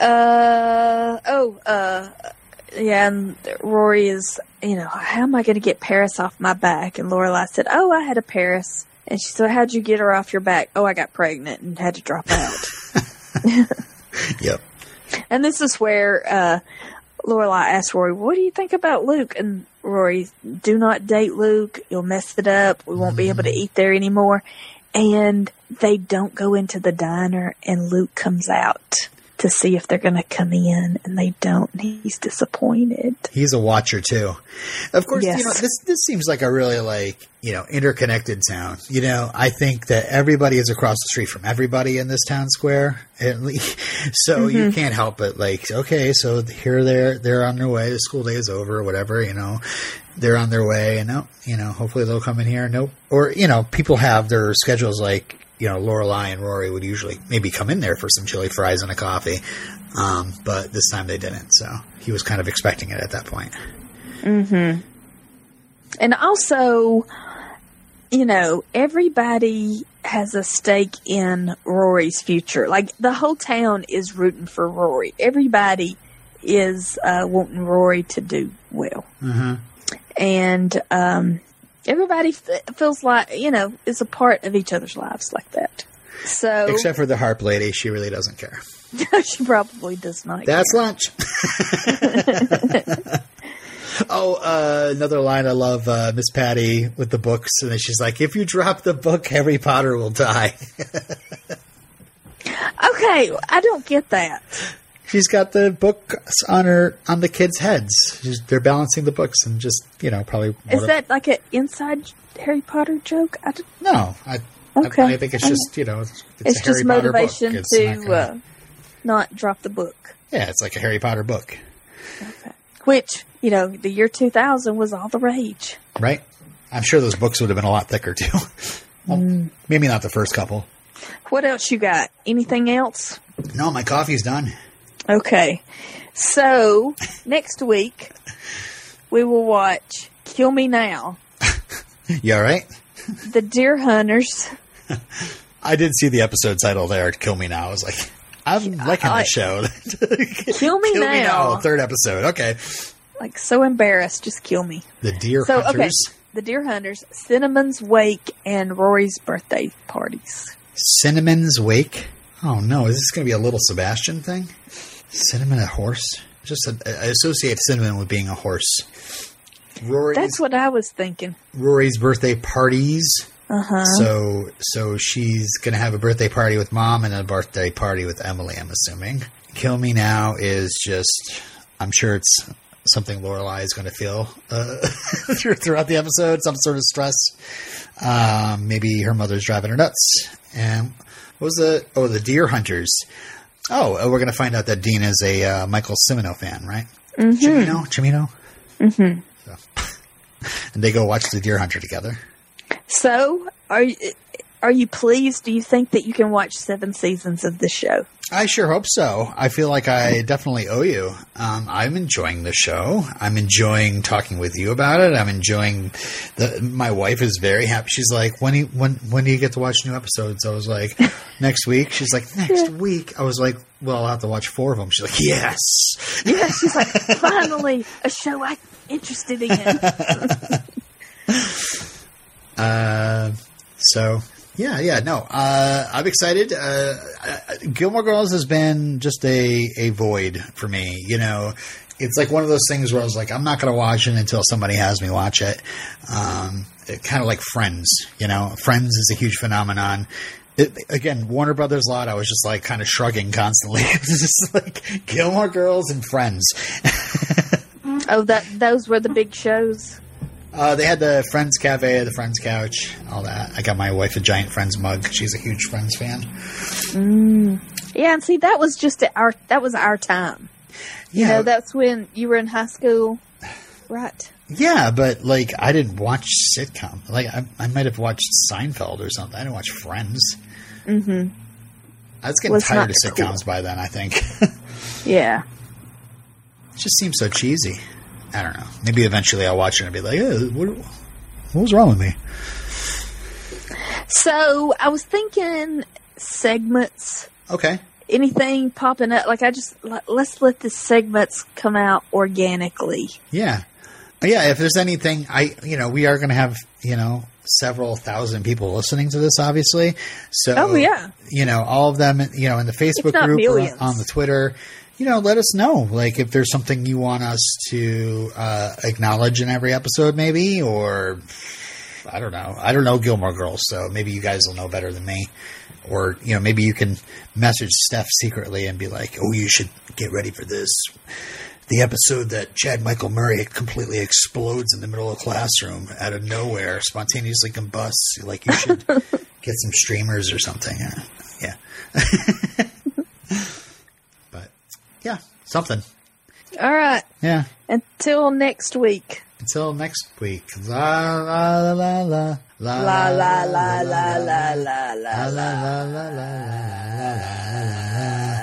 Uh oh, uh yeah, and Rory is, you know, how am I going to get Paris off my back? And Lorelai said, "Oh, I had a Paris." And she said, "How'd you get her off your back?" "Oh, I got pregnant and had to drop out." Yep. and this is where uh Lorelai asks Rory, "What do you think about Luke?" And Rory, "Do not date Luke. You'll mess it up. We won't be able to eat there anymore." And they don't go into the diner, and Luke comes out to see if they're going to come in, and they don't. And he's disappointed. He's a watcher too. Of course, you know this. This seems like a really like you know interconnected town. You know, I think that everybody is across the street from everybody in this town square. At least, so you mm-hmm. can't help but like, okay, so here they're they're on their way. The school day is over, or whatever. You know, they're on their way, and no, you know, hopefully they'll come in here. Nope, or you know, people have their schedules like. You know, Lorelai and Rory would usually maybe come in there for some chili fries and a coffee, um, but this time they didn't. So he was kind of expecting it at that point. Hmm. And also, you know, everybody has a stake in Rory's future. Like the whole town is rooting for Rory. Everybody is uh, wanting Rory to do well. Mm-hmm. And um, everybody feels like, you know, is a part of each other's lives like that. So Except for the harp lady, she really doesn't care. she probably does not. That's care. lunch. oh, uh, another line I love, uh, Miss Patty with the books, and then she's like, "If you drop the book, Harry Potter will die." Okay, I don't get that. She's got the books on her on the kids' heads. She's, they're balancing the books, and just you know, probably Is that like an inside Harry Potter joke? I d- no? I, Okay. I, I think it's just you know, it's, it's a just Potter book. motivation It's not to gonna- uh, not drop the book. yeah, it's like a Harry Potter book, Okay. Which, you know, the year 2000 was all the rage. right? I'm sure those books would have been a lot thicker too. well, Mm. maybe not the first couple. What else you got? Anything else? No, my coffee's done. Okay. So, next week, we will watch Kill Me Now, You all right? The Deer Hunters. I did see the episode title there. "Kill Me Now." I was like, I'm liking I- this show. Kill Me Now. Third episode. Okay. Like, so embarrassed. Just kill me. The Deer So, okay. Hunters. The Deer Hunters, Cinnamon's Wake, and Rory's birthday parties. Cinnamon's Wake. Oh no, is this going to be a little Sebastian thing? Cinnamon a horse? Just a, I associate cinnamon with being a horse. Rory's That's what I was thinking. Rory's birthday parties. Uh huh. So so she's gonna have a birthday party with mom and a birthday party with Emily. I'm assuming. Kill Me Now is just. I'm sure it's something Lorelai is going to feel uh, throughout the episode. Some sort of stress. Um, maybe her mother's driving her nuts. And what was the oh the deer hunters? Oh, uh, we're going to find out that Dean is a uh, Michael Cimino fan, right? Cimino? Cimino? Mm-hmm. So, and they go watch The Deer Hunter together. So, are are you pleased? Do you think that you can watch seven seasons of the show? I sure hope so. I feel like I definitely owe you. Um, I'm enjoying the show. I'm enjoying talking with you about it. I'm enjoying the. My wife is very happy. She's like, "When do you, when when do you get to watch new episodes?" I was like, "Next week." She's like, "Next week." I was like, "Well, I'll have to watch four of them." She's like, "Yes." Yeah, she's like, finally, a show I'm interested in. Uh, so yeah, yeah, no, uh, I'm excited. Uh, uh, Gilmore Girls has been just a a void for me. You know, it's like one of those things where I was like, I'm not going to watch it until somebody has me watch it. Um, it kind of like Friends. You know, Friends is a huge phenomenon. It, again, Warner Brothers lot. I was just like kind of shrugging constantly. it's just like Gilmore Girls and Friends. oh, that those were the big shows. Uh, they had the Friends Cafe, the Friends Couch, all that. I got my wife a giant Friends mug. She's a huge Friends fan. Yeah, and see, that was just our that was our time. You know, that's when you were in high school, right? yeah, but like I didn't watch sitcom. Like I, I might have watched Seinfeld or something. I didn't watch Friends. Mm-hmm. I was getting Was tired of sitcoms cool. by then. I think it Yeah. just seems so cheesy. I don't know. Maybe eventually I'll watch it and I'll be like, what, what was wrong with me? So I was thinking segments. Okay. Anything popping up? Like I just let- let's let the segments come out organically. Yeah. Yeah, if there's anything I you know, we are gonna have, you know, several thousand people listening to this obviously. So Oh, yeah. you know, all of them you know, in the Facebook group or on the Twitter, you know, let us know. Like if there's something you want us to uh, acknowledge in every episode maybe or I don't know. I don't know Gilmore Girls, so maybe you guys will know better than me. Or, you know, maybe you can message Steph secretly and be like, oh, you should get ready for this. The episode that Chad Michael Murray completely explodes in the middle of the classroom out of nowhere, spontaneously combusts. Like, you should get some streamers or something. Yeah. something. All right. Yeah. Until next week. Until next week. La la la la la la la la la la la la la la la la la la la